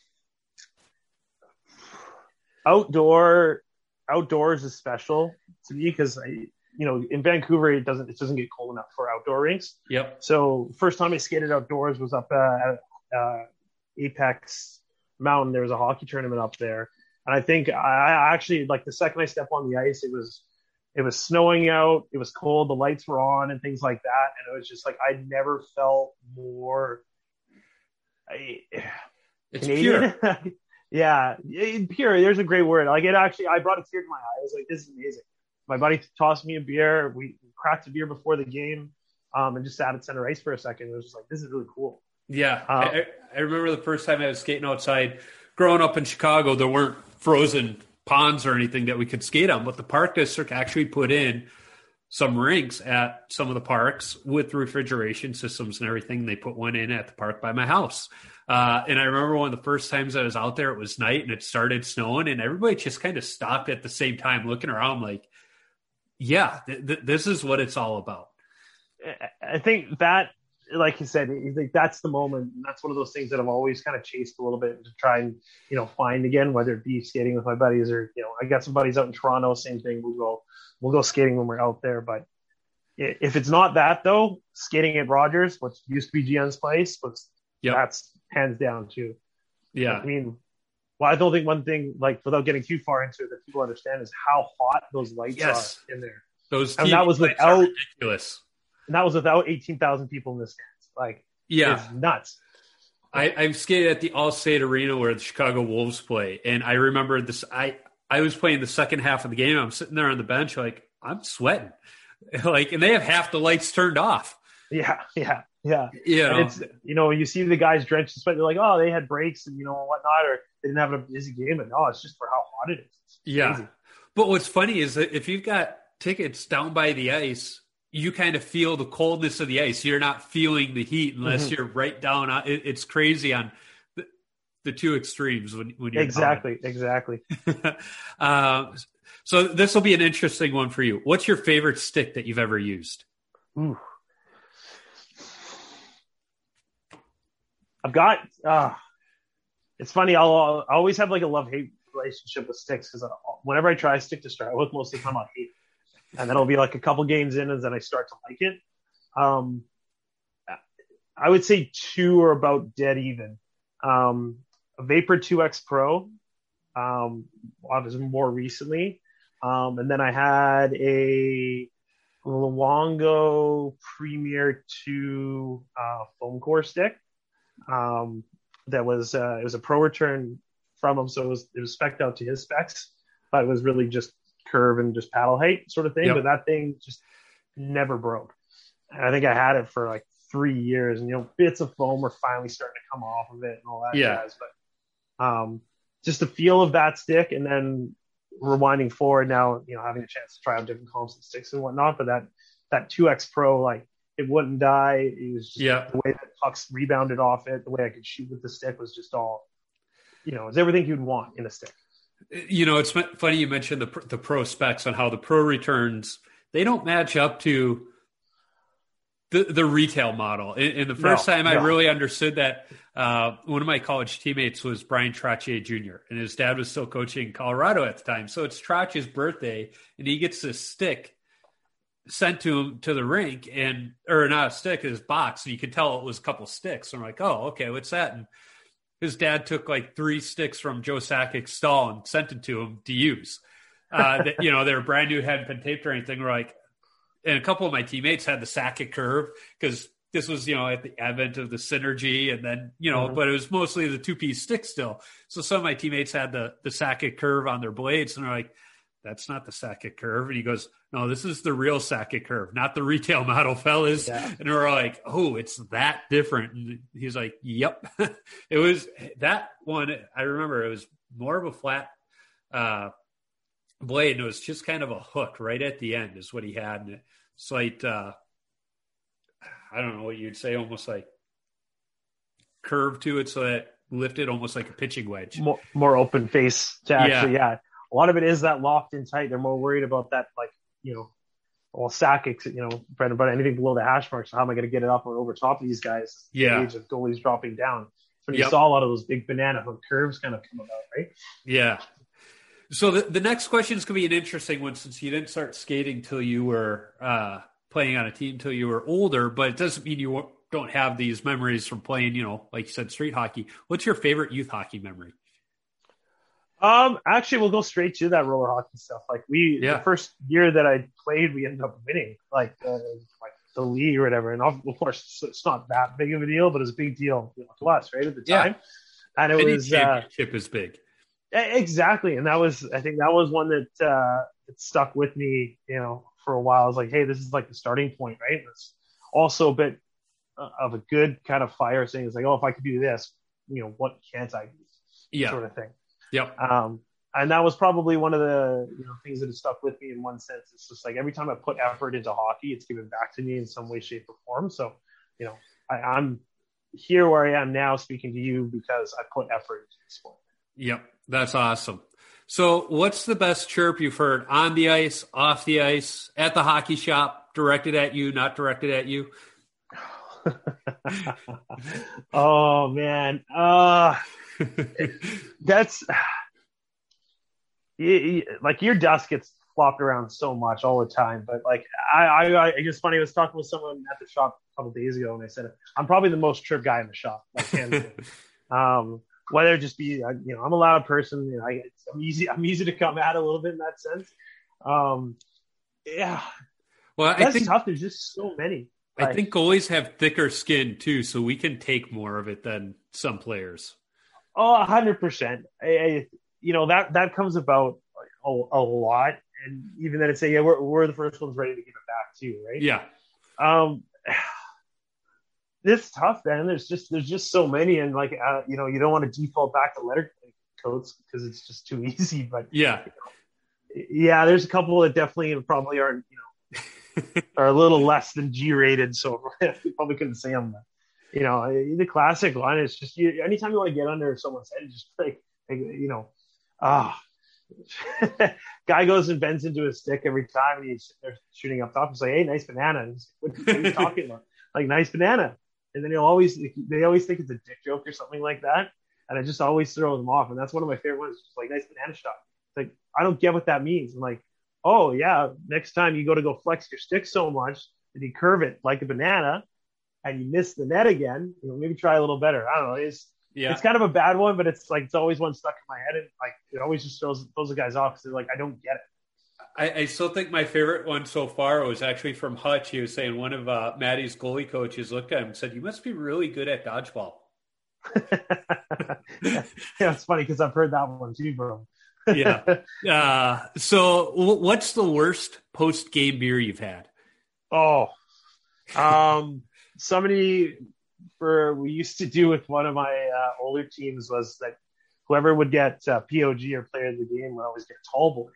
Speaker 4: outdoor outdoors is special to me because i you know in vancouver it doesn't it doesn't get cold enough for outdoor rinks
Speaker 3: Yep.
Speaker 4: So first time I skated outdoors was up uh, at uh, Apex Mountain. There was a hockey tournament up there, and I think I actually like the second I stepped on the ice, it was it was snowing out, it was cold, the lights were on, and things like that, and it was just like I never felt more. I,
Speaker 3: It's
Speaker 4: Canadian.
Speaker 3: pure.
Speaker 4: yeah, it- pure. There's a great word. Like it actually, I brought a tear to my eye. I was like, this is amazing. My buddy tossed me a beer. We cracked a beer before the game, um, and just sat at center ice for a second. It was just like, this is really cool.
Speaker 3: Yeah,
Speaker 4: Uh,
Speaker 3: I, I remember the first time I was skating outside. Growing up in Chicago, there weren't frozen ponds or anything that we could skate on, but the park district actually put in some rinks at some of the parks with refrigeration systems and everything. They put one in at the park by my house. Uh, and I remember one of the first times I was out there, it was night and it started snowing, and everybody just kind of stopped at the same time, looking around like, yeah, th- th- this is what it's all about.
Speaker 4: I- I think that, like you said, think that's the moment. And that's one of those things that I've always kind of chased a little bit to try and, you know, find again, whether it be skating with my buddies or, you know, I got some buddies out in Toronto, same thing. We'll go, we'll go skating when we're out there. But if it's not that though, skating at Rogers, what used to be GM's place, was
Speaker 3: Yep.
Speaker 4: that's hands down too.
Speaker 3: Yeah.
Speaker 4: I mean, well, I don't think one thing, like, without getting too far into it, that people understand is how hot those lights
Speaker 3: Yes.
Speaker 4: are in there.
Speaker 3: Those
Speaker 4: And that was without-
Speaker 3: ridiculous.
Speaker 4: And that was without 18,000 people in the stands. Like,
Speaker 3: Yeah.
Speaker 4: it's nuts.
Speaker 3: I, I've skated at the Allstate Arena where the Chicago Wolves play, and I remember this. I I was playing the second half of the game. I'm sitting there on the bench, like I'm sweating, like, and they have half the lights turned off.
Speaker 4: Yeah, yeah, yeah. And it's you know, you see the guys drenched in sweat, they're like, oh, they had breaks and you know whatnot, or they didn't have a busy game, but no, oh, it's just for how hot it is. It's
Speaker 3: yeah. But what's funny is that if you've got tickets down by the ice, you kind of feel the coldness of the ice. You're not feeling the heat unless
Speaker 4: Mhm.
Speaker 3: you're right down. On, it, it's crazy on the, the two extremes when when you're down.
Speaker 4: Exactly, exactly.
Speaker 3: um, so this will be an interesting one for you. What's your favorite stick that you've ever used?
Speaker 4: Ooh. I've got. Uh, it's funny. I'll, i always have like a love hate relationship with sticks because whenever I try a stick to start with, most of the time I hate it, and then it'll be like a couple games in, and then I start to like it. Um, I would say two are about dead even. Um, a Vapor 2X Pro, um, obviously more recently, um, and then I had a Luongo Premier 2 uh, foam core stick. Um, that was uh, it was a pro return from him, so it was it was spec'd out to his specs, but it was really just curve and just paddle height sort of thing.
Speaker 3: Yep.
Speaker 4: But that thing just never broke, and I think I had it for like three years, and you know bits of foam were finally starting to come off of it and all that
Speaker 3: Yeah.
Speaker 4: jazz. But um, just the feel of that stick, and then rewinding forward now, you know, having a chance to try out different composite sticks and whatnot. But that that 2X Pro, like it wouldn't die. It was just
Speaker 3: Yeah.
Speaker 4: the way that pucks rebounded off it, the way I could shoot with the stick was just all, you know, it's everything you'd want in a stick.
Speaker 3: You know, it's funny you mentioned the the pro specs on how the pro returns they don't match up to the the retail model. And, and the first
Speaker 4: No,
Speaker 3: time I
Speaker 4: no.
Speaker 3: really understood that, uh, one of my college teammates was Bryan Trottier Jr. and his dad was still coaching in Colorado at the time. So it's Trottier's birthday, and he gets this stick sent to him to the rink, and or not a stick, his box, and you could tell it was a couple sticks. And I'm like, oh, okay, what's that? And his dad took like three sticks from Joe Sakic's stall and sent it to him to use. Uh, that, you know, they were brand new, hadn't been taped or anything. We're like, and a couple of my teammates had the Sakic curve because this was, you know, at the advent of the synergy, and then you know,
Speaker 4: Mhm.
Speaker 3: but it was mostly the two piece stick still. So some of my teammates had the the Sakic curve on their blades, and they're like, "That's not the Sakic curve." And he goes, "No, this is the real Sakic curve, not the retail model, fellas."
Speaker 4: Yeah.
Speaker 3: And we're like, "Oh, it's that different." And he's like, "Yep." it was that one. I remember it was more of a flat uh, blade, and it was just kind of a hook right at the end, is what he had, and slight. Uh, I don't know what you'd say, almost like curve to it, so that lifted almost like a pitching wedge.
Speaker 4: More, more open face to actually, yeah. A lot of it is that locked in tight. They're more worried about that, like, you know, well, Sakic, you know, bread and butter, anything below the hash mark. So how am I going to get it up or over top of these guys?
Speaker 3: Yeah.
Speaker 4: The age of goalies dropping down. So you
Speaker 3: Yep.
Speaker 4: saw a lot of those big banana hook curves kind of come about, right?
Speaker 3: Yeah. So the, the next question is going to be an interesting one since you didn't start skating till you were uh, playing on a team till you were older, but it doesn't mean you don't have these memories from playing, you know, like you said, street hockey. What's your favorite youth hockey memory?
Speaker 4: Um, actually, we'll go straight to that roller hockey stuff. Like we,
Speaker 3: Yeah.
Speaker 4: the first year that I played, we ended up winning, like uh, like the league or whatever. And of course, it's- not that big of a deal, but it's a big deal to us, right at the
Speaker 3: Yeah.
Speaker 4: time. And it
Speaker 3: Any
Speaker 4: was uh,
Speaker 3: championship is big.
Speaker 4: Exactly, and that was I think that was one that uh, that stuck with me, you know, for a while. I was like, hey, this is like the starting point, right? And it's also a bit uh, of a good kind of fire saying it's like, oh, if I could do this, you know, what can't I do?
Speaker 3: Yeah.
Speaker 4: Sort of thing.
Speaker 3: Yep.
Speaker 4: Um, and that was probably one of the you know things that has stuck with me in one sense. It's just like every time I put effort into hockey, it's given back to me in some way, shape, or form. So, you know, I, I'm here where I am now speaking to you because I put effort into the sport.
Speaker 3: Yep. That's awesome. So, what's the best chirp you've heard on the ice, off the ice, at the hockey shop, directed at you, not directed at you?
Speaker 4: oh man, uh, that's like your dust gets flopped around so much all the time. But like I, I, I it's funny. I was talking with someone at the shop a couple days ago, and I said I'm probably the most trip guy in the shop. Like, um, whether it just be uh, you know I'm a loud person. You know, I, I'm easy. I'm easy to come at a little bit in that sense. Um, yeah,
Speaker 3: Well, I
Speaker 4: that's
Speaker 3: think
Speaker 4: tough. There's just so many.
Speaker 3: I think goalies have thicker skin too, so we can take more of it than some players.
Speaker 4: Oh, a hundred percent. You know that that comes about a, a lot, and even then, it's say, yeah, we're we're the first ones ready to give it back too, right?
Speaker 3: Yeah.
Speaker 4: Um, it's tough, man. There's just there's just so many, and like uh, you know, you don't want to default back to letter codes because it's just too easy. But
Speaker 3: Yeah.
Speaker 4: yeah, there's a couple that definitely probably aren't you know are a little less than G rated, so you probably couldn't say them. You know, the classic one is just you, anytime you want to get under someone's head, just like, like, you know, ah, guy goes and bends into his stick every time, and he's they're shooting up top. He's like, "Hey, nice banana." Like, what, are you talking about? Like, nice banana. And then he'll always they always think it's a dick joke or something like that, and it just always throws them off. And that's one of my favorite ones. Just like nice banana shot. It's like I don't get what that means. I'm like, oh yeah, next time you go to go flex your stick so much that you curve it like a banana, and you miss the net again, you know, maybe try a little better. I don't know. It's
Speaker 3: Yeah.
Speaker 4: it's kind of a bad one, but it's like it's always one stuck in my head, and like it always just throws throws the guys off because they're like, I don't get it.
Speaker 3: I, I still think my favorite one so far was actually from Hutch. He was saying one of uh, Maddie's goalie coaches looked at him and said, "You must be really good at dodgeball."
Speaker 4: yeah, it's funny because I've heard that one too, bro.
Speaker 3: Yeah. Uh, so, w- what's the worst post game beer you've had?
Speaker 4: Oh, um, somebody for we used to do with one of my uh, older teams was that whoever would get uh, POG or player of the game would always get tall boy,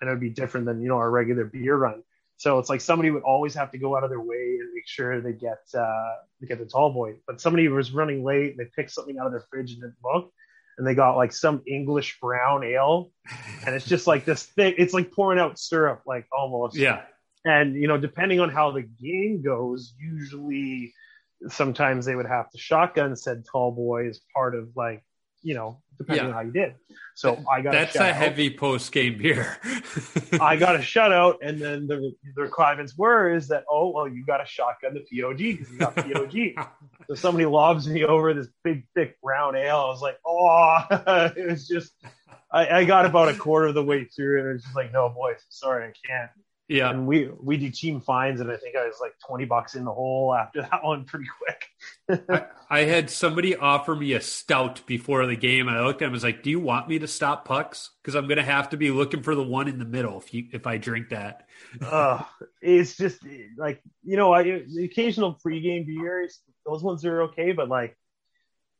Speaker 4: and it would be different than you know our regular beer run. So it's like somebody would always have to go out of their way and make sure they get uh, get the tall boy. But somebody was running late and they picked something out of their fridge and didn't look, and they got like some English brown ale, and it's just like this thing. It's like pouring out syrup, like almost.
Speaker 3: Yeah.
Speaker 4: And you know, depending on how the game goes, usually sometimes they would have to shotgun said tall boy as part of like, you know, depending
Speaker 3: Yeah.
Speaker 4: on how you did. So I got
Speaker 3: That's
Speaker 4: a,
Speaker 3: a heavy post game beer.
Speaker 4: I got a shutout, and then the the requirements were is that oh well you got a shotgun the POG because you got POG. so somebody lobs me over this big thick brown ale. I was like, oh, it was just. I, I got about a quarter of the way through, and it was just like, no, boys, sorry, I can't.
Speaker 3: Yeah.
Speaker 4: and we we do team fines, and I think I was like twenty bucks in the hole after that one, pretty quick.
Speaker 3: I, I had somebody offer me a stout before the game, and I looked at him and was like, "Do you want me to stop pucks? Because I'm going to have to be looking for the one in the middle if you if I drink that."
Speaker 4: uh, it's just like you know, I, the occasional pregame beers, those ones are okay, but like,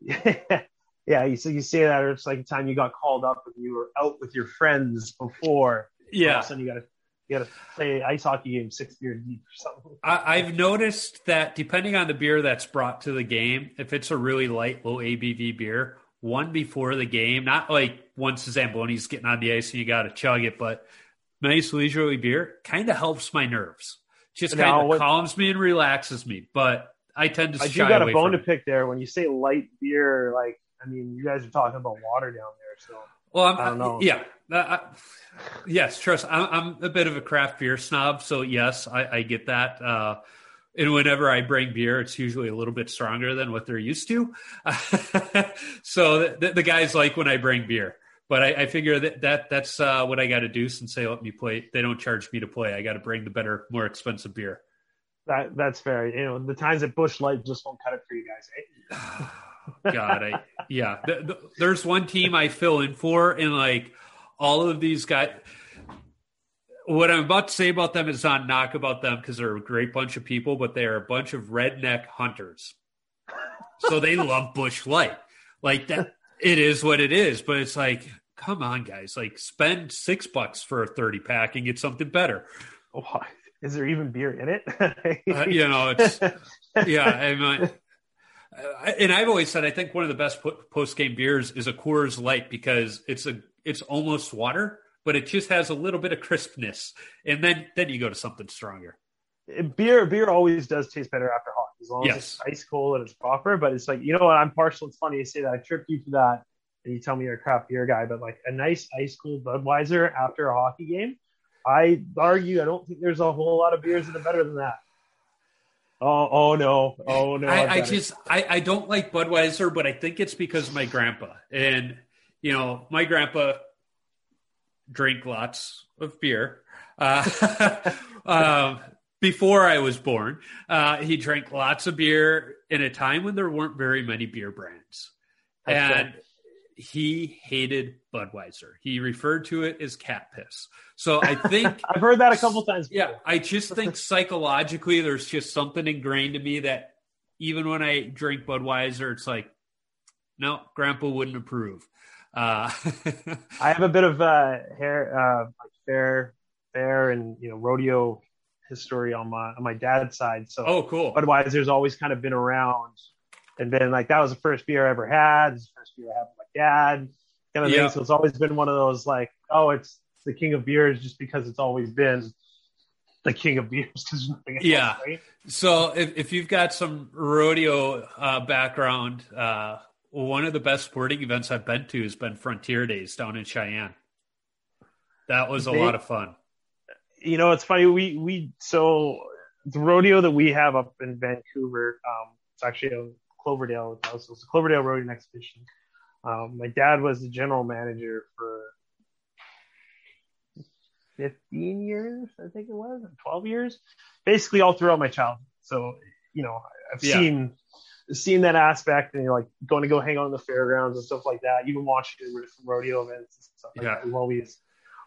Speaker 4: yeah, you so you say that, or it's like a time you got called up and you were out with your friends before. All of
Speaker 3: Yeah,
Speaker 4: a sudden you got to you got to play ice hockey game six beer deep or something.
Speaker 3: I, I've noticed that depending on the beer that's brought to the game, if it's a really light, low ABV beer, one before the game, not like once the Zamboni's getting on the ice and you got to chug it, but nice leisurely beer kind of helps my nerves. Just kind of calms me and relaxes me. But I tend to
Speaker 4: I do got a bone to pick there when you say light beer. Like, I mean, you guys are talking about water down there, so.
Speaker 3: Well, I'm,
Speaker 4: I don't know.
Speaker 3: Yeah. I, yes, trust. I'm, I'm a bit of a craft beer snob, so yes, I, I get that. Uh, and whenever I bring beer, it's usually a little bit stronger than what they're used to. so the, the, guys like when I bring beer, but I, I figure that, that that's uh, what I got to do since they let me play. They don't charge me to play. I got to bring the better, more expensive beer.
Speaker 4: That that's fair. You know, the times at Busch Light just won't cut it for you guys,
Speaker 3: eh? God, I yeah. The, the, there's one team I fill in for, and like all of these guys what I'm about to say about them is not knock about them because they're a great bunch of people, but they are a bunch of redneck hunters. so they love Busch Light. Like that, it is what it is. But it's like, come on, guys! Like spend six bucks for a thirty pack and get something better.
Speaker 4: Oh, is there even beer in it?
Speaker 3: uh, you know, it's yeah. I mean, and I've always said I think one of the best post game beers is a Coors Light because it's a it's almost water but it just has a little bit of crispness, and then then you go to something stronger.
Speaker 4: Beer beer always does taste better after hot, as long
Speaker 3: yes.
Speaker 4: as it's ice cold and it's proper. But it's like you know what? I'm partial. It's funny you say that. I tripped you for that, and you tell me you're a craft beer guy. But like a nice ice cold Budweiser after a hockey game, I argue I don't think there's a whole lot of beers that are better than that. Oh, oh no, oh no!
Speaker 3: I, I just I, I don't like Budweiser, but I think it's because of my grandpa. And you know, my grandpa drink lots of beer. Uh, um, before I was born, uh, he drank lots of beer in a time when there weren't very many beer brands. And he hated Budweiser. He referred to it as cat piss. So I think
Speaker 4: I've heard that a couple times.
Speaker 3: Before. Yeah, I just think psychologically there's just something ingrained in me that even when I drink Budweiser, it's like, no, Grandpa wouldn't approve. Uh,
Speaker 4: I have a bit of uh, hair, uh, like fair, fair, and you know rodeo history on my on my dad's side. So
Speaker 3: oh, cool.
Speaker 4: Budweiser's always kind of been around, and been like that was the first beer I ever had. It's the first beer I had dad, kind of yeah. thing. So it's always been one of those like, oh, it's the king of beers just because it's always been the king of beers because
Speaker 3: yeah. right? So if if you've got some rodeo uh, background, uh, one of the best sporting events I've been to has been Frontier Days down in Cheyenne. That was a they, lot of fun.
Speaker 4: You know, it's funny. We we so the rodeo that we have up in Vancouver. Um, it's actually a Cloverdale. It's a Cloverdale Rodeo Exhibition. Um, my dad was the general manager for 15 years, I think it was, 12 years, basically all throughout my childhood. So, you know, I've yeah. seen seeing that aspect and you're like going to go hang out in the fairgrounds and stuff like that, even watching rodeo events and stuff like yeah. that. We've always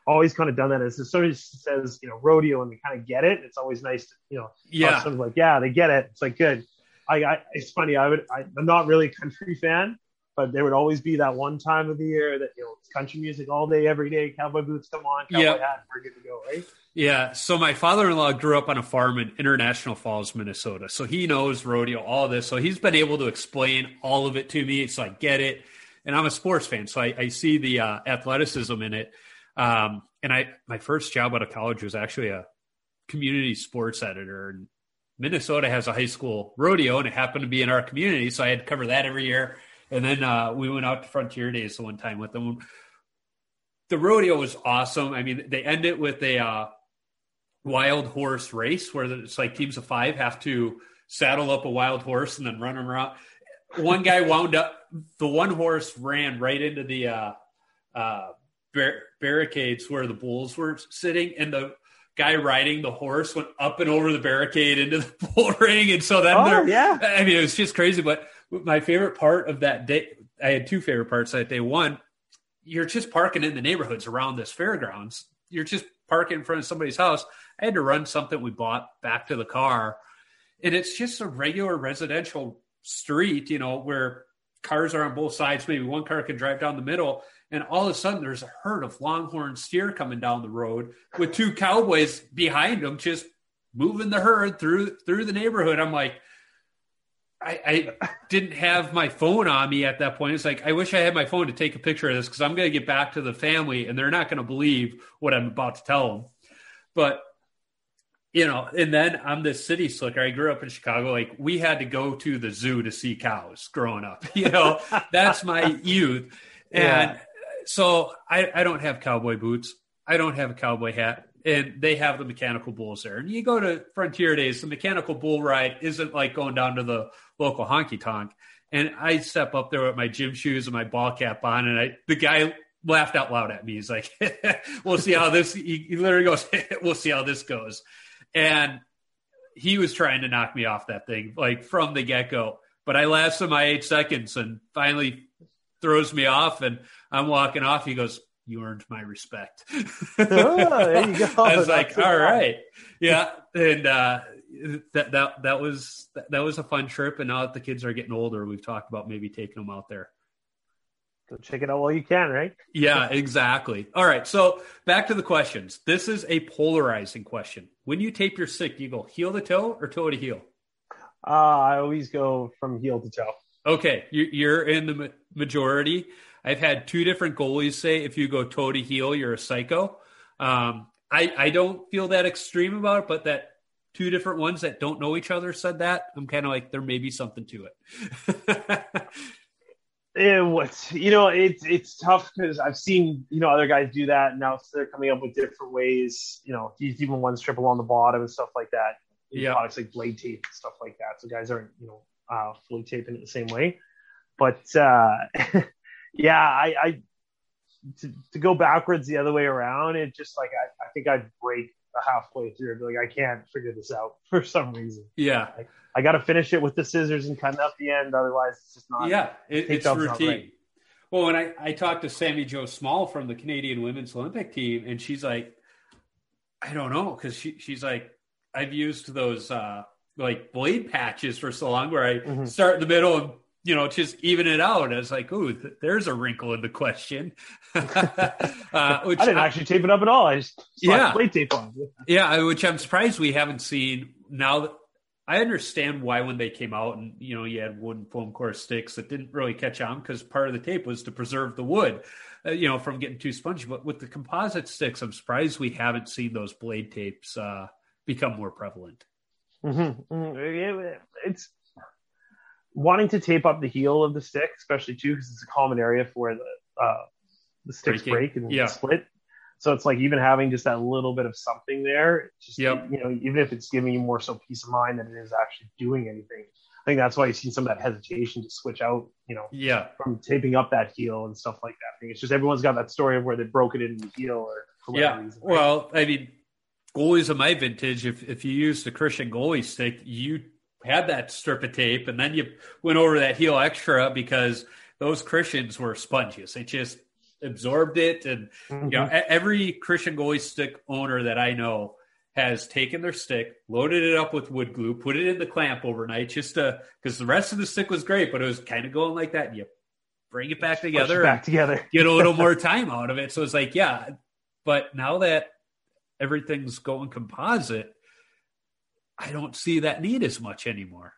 Speaker 4: always kind of done that. As somebody says, you know, rodeo and they kind of get it, it's always nice to, you know,
Speaker 3: yeah,
Speaker 4: someone's like, yeah, they get it. It's like good. I, I it's funny. I would, I, I'm not really a country fan, but there would always be that one time of the year that you know it's country music all day, every day. Cowboy boots come on, cowboy yep. hat, we're good to go, right?
Speaker 3: Yeah. So my father-in-law grew up on a farm in International Falls, Minnesota. So he knows rodeo, all this. So he's been able to explain all of it to me. So I get it. And I'm a sports fan. So I, I see the uh, athleticism in it. Um, and I, my first job out of college was actually a community sports editor. And Minnesota has a high school rodeo and it happened to be in our community. So I had to cover that every year. And then uh, we went out to Frontier Days one time with them. The rodeo was awesome. I mean, they end it with a, uh, wild horse race where it's like teams of five have to saddle up a wild horse and then run them around. One guy wound up, the one horse ran right into the uh, uh, bar- barricades where the bulls were sitting, and the guy riding the horse went up and over the barricade into the bull ring. And so then,
Speaker 4: oh, yeah,
Speaker 3: I mean, it was just crazy. But my favorite part of that day, I had two favorite parts that day. One, you're just parking in the neighborhoods around this fairgrounds. You're just parking in front of somebody's house. I had to run something we bought back to the car. And it's just a regular residential street, you know, where cars are on both sides. Maybe one car can drive down the middle. And all of a sudden, there's a herd of longhorn steer coming down the road with two cowboys behind them, just moving the herd through through the neighborhood. I'm like, I, I, didn't have my phone on me at that point. It's like I wish I had my phone to take a picture of this because I'm going to get back to the family and they're not going to believe what I'm about to tell them. But you know, and then I'm this city slicker. I grew up in Chicago. Like we had to go to the zoo to see cows growing up. You know, that's my youth. And yeah. so I, I don't have cowboy boots. I don't have a cowboy hat. and they have the mechanical bulls there. And you go to Frontier Days, the mechanical bull ride isn't like going down to the local honky tonk. And I step up there with my gym shoes and my ball cap on, and I the guy laughed out loud at me. He's like, "We'll see how this." He, he literally goes, "We'll see how this goes," and he was trying to knock me off that thing like from the get go. But I lasted my eight seconds and finally throws me off, and I'm walking off. He goes, "You earned my respect."
Speaker 4: oh, there you go.
Speaker 3: I was like,
Speaker 4: That's
Speaker 3: "All
Speaker 4: it.
Speaker 3: right, yeah," and uh, that that that was that was a fun trip. And now that the kids are getting older, we've talked about maybe taking them out there.
Speaker 4: Go check it out while you can, right?
Speaker 3: Yeah, exactly. All right, so back to the questions. This is a polarizing question. When you tape your stick, do you go heel to toe or toe to heel?
Speaker 4: Uh, I always go from heel to toe.
Speaker 3: Okay, you- you're in the majority. I've had two different goalies say if you go toe to heel, you're a psycho. Um, I, I don't feel that extreme about it, but that two different ones that don't know each other said that, I'm kind of like, there may be something to it.
Speaker 4: It was, you know, it's it's tough because I've seen you know other guys do that. And now they're coming up with different ways. You know, even one strip along the bottom and stuff like that.
Speaker 3: Yeah.
Speaker 4: products like blade tape and stuff like that. So guys aren't you know uh, fully taping it the same way. But uh, yeah, I, I to, to go backwards the other way around, it just like I, I think I'd break halfway through. I'd be like, I can't figure this out for some reason.
Speaker 3: yeah,
Speaker 4: I got to finish it with the scissors and cutting up the end. Otherwise, it's just not.
Speaker 3: yeah, it, it's routine. Well, when I, I talked to Sami Jo Small from the Canadian Women's Olympic team, and she's like, I don't know, because she, she's like, I've used those uh, like blade patches for so long where I
Speaker 4: Mhm.
Speaker 3: start in the middle and you know just even it out. I was like, ooh, th- there's a wrinkle in the question. uh, which
Speaker 4: I didn't actually tape it up at all. I just
Speaker 3: Yeah.
Speaker 4: blade tape on.
Speaker 3: yeah, which I'm surprised we haven't seen now. That, I understand why when they came out and you know you had wooden foam core sticks that didn't really catch on because part of the tape was to preserve the wood, uh, you know, from getting too spongy. But with the composite sticks, I'm surprised we haven't seen those blade tapes uh, become more prevalent.
Speaker 4: Mm-hmm. It's wanting to tape up the heel of the stick, especially too, because it's a common area for where the uh, the sticks
Speaker 3: Breaking.
Speaker 4: break and
Speaker 3: Yeah.
Speaker 4: split. So it's like even having just that little bit of something there, just
Speaker 3: Yep.
Speaker 4: you know, even if it's giving you more so peace of mind than it is actually doing anything. I think that's why you see some of that hesitation to switch out, you know,
Speaker 3: Yeah,
Speaker 4: from taping up that heel and stuff like that. I think it's just everyone's got that story of where they broke it in the heel or for
Speaker 3: yeah.
Speaker 4: reason. right?
Speaker 3: Well, I mean, goalies of my vintage, if if you use the Christian goalie stick, you had that strip of tape, and then you went over that heel extra because those Christians were sponges. They just absorbed it, and you know,
Speaker 4: Mhm.
Speaker 3: e- every Christian goalie stick owner that I know has taken their stick, loaded it up with wood glue, put it in the clamp overnight, just to because the rest of the stick was great, but it was kind of going like that. And you bring it back
Speaker 4: Push it
Speaker 3: together,
Speaker 4: back together.
Speaker 3: get a little more time out of it. So it's like, yeah, but now that everything's going composite, I don't see that need as much anymore.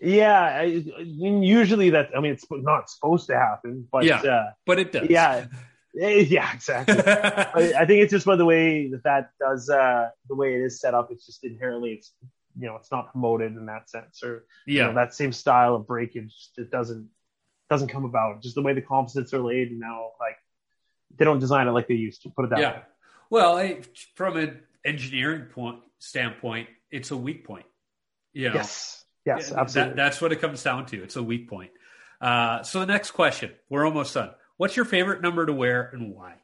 Speaker 4: Yeah, I, usually that. I mean, it's not supposed to happen, but
Speaker 3: Yeah.
Speaker 4: uh,
Speaker 3: But it does.
Speaker 4: yeah, Eh, yeah, exactly. I, I think it's just by the way that that does uh, the way it is set up. It's just inherently, it's you know, it's not promoted in that sense, or you
Speaker 3: yeah.
Speaker 4: know, that same style of breakage. It doesn't doesn't come about. Just the way the composites are laid now, like they don't design it like they used to. Put it that
Speaker 3: yeah.
Speaker 4: way.
Speaker 3: Well, I, from an engineering point standpoint, it's a weak point. You know,
Speaker 4: Yes, yes, absolutely.
Speaker 3: That, that's what it comes down to. It's a weak point. Uh, so the next question, we're almost done. What's your favorite number to wear and why?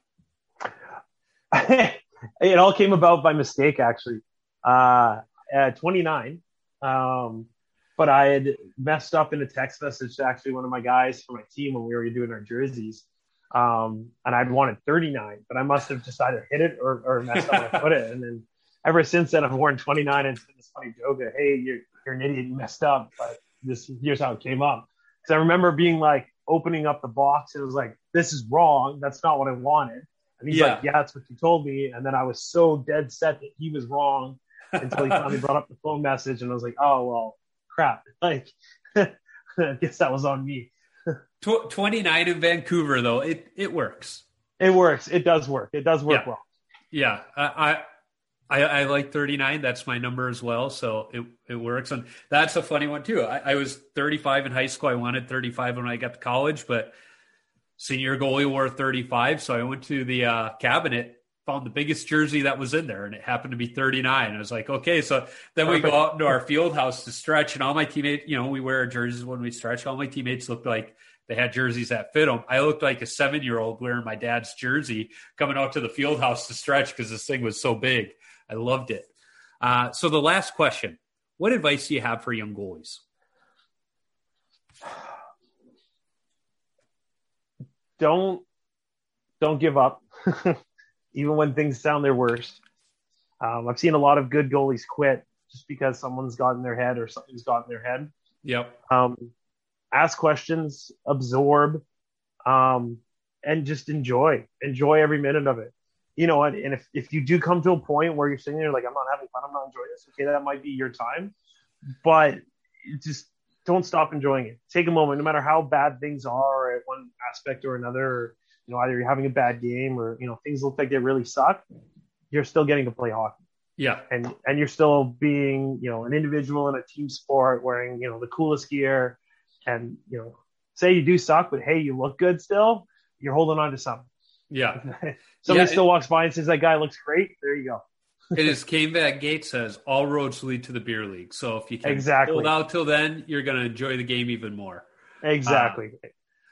Speaker 4: it all came about by mistake, actually. Uh, at 29, um, but I had messed up in a text message to actually one of my guys for my team when we were doing our jerseys. Um, and I'd wanted 39, but I must have just either hit it or, or messed up I put it. And then ever since then, I've worn 29 and this funny joke of, hey, you're, you're an idiot, you messed up, but this here's how it came up. Because I remember being like opening up the box and it was like, this is wrong. That's not what I wanted. And he's
Speaker 3: Yeah.
Speaker 4: like, yeah, that's what you told me. And then I was so dead set that he was wrong until he finally brought up the phone message. And I was like, oh, well, crap. Like, I guess that was on me.
Speaker 3: 29 in Vancouver, though, it, it works.
Speaker 4: It works. It does work. It does work
Speaker 3: Yeah.
Speaker 4: well.
Speaker 3: Yeah, I, I I like 39. That's my number as well, so it it works. And that's a funny one too. I, I was 35 in high school. I wanted 35 when I got to college, but senior goalie wore 35, so I went to the uh, cabinet
Speaker 2: found the biggest jersey that was in there, and it happened to be 39. I was like, okay, so then we go out into our field house to stretch, and all my teammates, you know, we wear our jerseys when we stretch. All my teammates looked like they had jerseys that fit them. I looked like a seven year old wearing my dad's jersey coming out to the field house to stretch because this thing was so big. I loved it. Uh, so the last question: What advice do you have for young goalies?
Speaker 4: Don't don't give up, even when things sound their worst. Um, I've seen a lot of good goalies quit just because someone's got in their head or something's got in their head.
Speaker 2: Yep.
Speaker 4: Um, ask questions, absorb, um, and just enjoy. Enjoy every minute of it. You know, and, and if, if you do come to a point where you're sitting there like, I'm not having fun, I'm not enjoying this, okay, that might be your time. But just don't stop enjoying it. Take a moment, no matter how bad things are at one aspect or another, or, you know, either you're having a bad game or, you know, things look like they really suck, you're still getting to play hockey.
Speaker 2: Yeah.
Speaker 4: And and you're still being, you know, an individual in a team sport wearing, you know, the coolest gear and, you know, say you do suck, but hey, you look good still, you're holding on to something.
Speaker 2: Yeah.
Speaker 4: Somebody
Speaker 2: Yeah,
Speaker 4: still walks by and says that guy looks great. There you go.
Speaker 2: it is came back gate says all roads lead to the beer league. So if you can
Speaker 4: Exactly.
Speaker 2: hold out till then, you're going to enjoy the game even more.
Speaker 4: Exactly.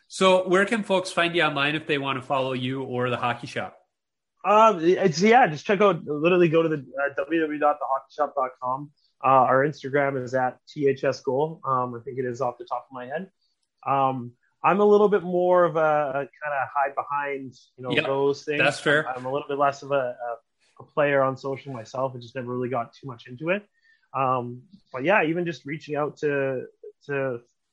Speaker 2: So where can folks find you online if they want to follow you or the hockey shop?
Speaker 4: Um, it's yeah. Just check out. Literally, go to the uh, www.thehockeyshop.com. Uh, our Instagram is at ths goal. Um, I think it is off the top of my head. Um, I'm a little bit more of a, a kind of hide behind, you know,
Speaker 2: Yep,
Speaker 4: those things.
Speaker 2: that's fair.
Speaker 4: I'm, I'm a little bit less of a, a, a player on social myself. I just never really got too much into it. Um, but yeah, even just reaching out to to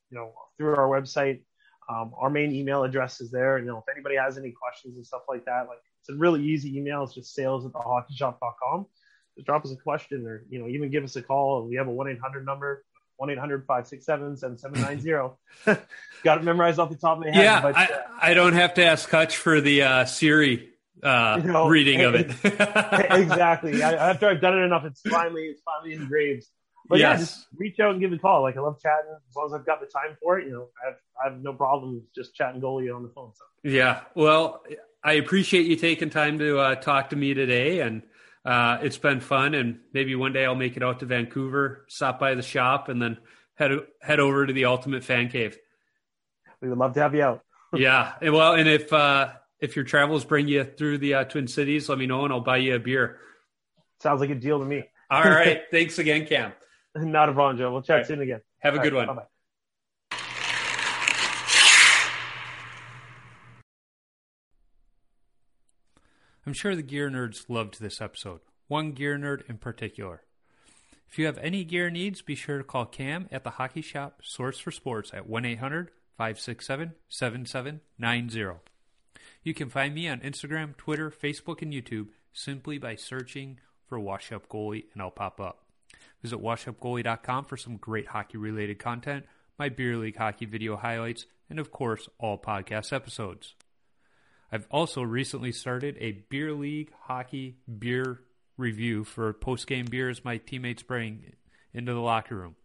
Speaker 4: you know through our website. Um, our main email address is there. And, you know, if anybody has any questions and stuff like that, like it's a really easy email. It's just sales at the thehockeyshop.com. Just drop us a question or, you know, even give us a call. We have a 1-800 number, 1-800-567-7790. Got it memorized off the top of my head.
Speaker 2: yeah,
Speaker 4: but,
Speaker 2: I,
Speaker 4: uh,
Speaker 2: I don't have to ask Hutch for the uh, Siri uh,
Speaker 4: You know,
Speaker 2: reading of it.
Speaker 4: exactly. I, after I've done it enough, it's finally, it's finally engraved. But yeah, just reach out and give a call. Like I love chatting. As long as I've got the time for it, you know, I have, I have no problem just chatting goalie on the phone. So
Speaker 2: Yeah. Well, I appreciate you taking time to uh, talk to me today, and uh, it's been fun. And maybe one day I'll make it out to Vancouver, stop by the shop, and then head head over to the Ultimate Fan Cave.
Speaker 4: we would love to have you out.
Speaker 2: yeah. And well, and if uh, if your travels bring you through the uh, Twin Cities, let me know, and I'll buy you a beer.
Speaker 4: Sounds like a deal to me.
Speaker 2: All right. Thanks again, Cam.
Speaker 4: Not a problem, Joe. We'll chat
Speaker 2: right.
Speaker 4: soon again.
Speaker 2: Have a
Speaker 4: All
Speaker 2: good
Speaker 4: right,
Speaker 2: one.
Speaker 4: bye-bye.
Speaker 2: I'm sure the gear nerds loved this episode. One gear nerd in particular. If you have any gear needs, be sure to call Cam at the Hockey Shop Source for Sports at 1 800 567 7790. You can find me on Instagram, Twitter, Facebook, and YouTube simply by searching for Wash Up Goalie and I'll pop up. Visit washupgoalie.com for some great hockey related content, my beer league hockey video highlights, and of course, all podcast episodes. I've also recently started a beer league hockey beer review for post game beers my teammates bring into the locker room.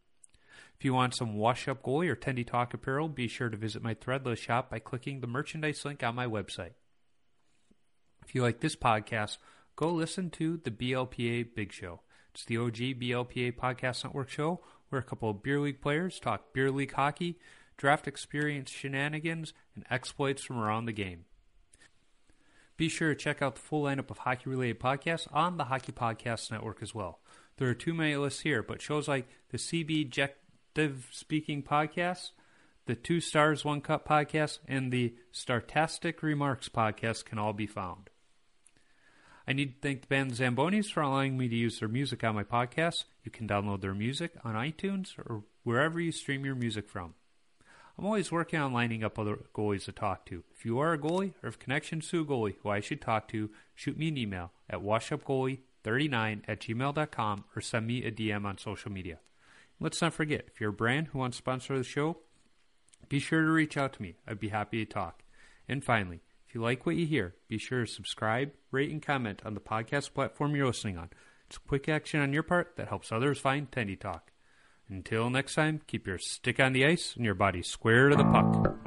Speaker 2: If you want some wash up goalie or Tendy Talk apparel, be sure to visit my Threadless shop by clicking the merchandise link on my website. If you like this podcast, go listen to the BLPA Big Show. It's the OG BLPA Podcast Network show where a couple of beer league players talk beer league hockey, draft experience shenanigans, and exploits from around the game. Be sure to check out the full lineup of hockey related podcasts on the Hockey Podcast Network as well. There are too many lists here, but shows like the CB Objective Speaking Podcast, the Two Stars One Cup Podcast, and the Startastic Remarks Podcast can all be found. I need to thank the band Zambonis for allowing me to use their music on my podcast. You can download their music on iTunes or wherever you stream your music from. I'm always working on lining up other goalies to talk to. If you are a goalie or have connections to a goalie who I should talk to, shoot me an email at washupgoalie39 at gmail.com or send me a DM on social media. Let's not forget, if you're a brand who wants to sponsor the show, be sure to reach out to me. I'd be happy to talk. And finally, if you like what you hear, be sure to subscribe, rate, and comment on the podcast platform you're listening on. It's a quick action on your part that helps others find Tendy Talk. Until next time, keep your stick on the ice and your body square to the puck.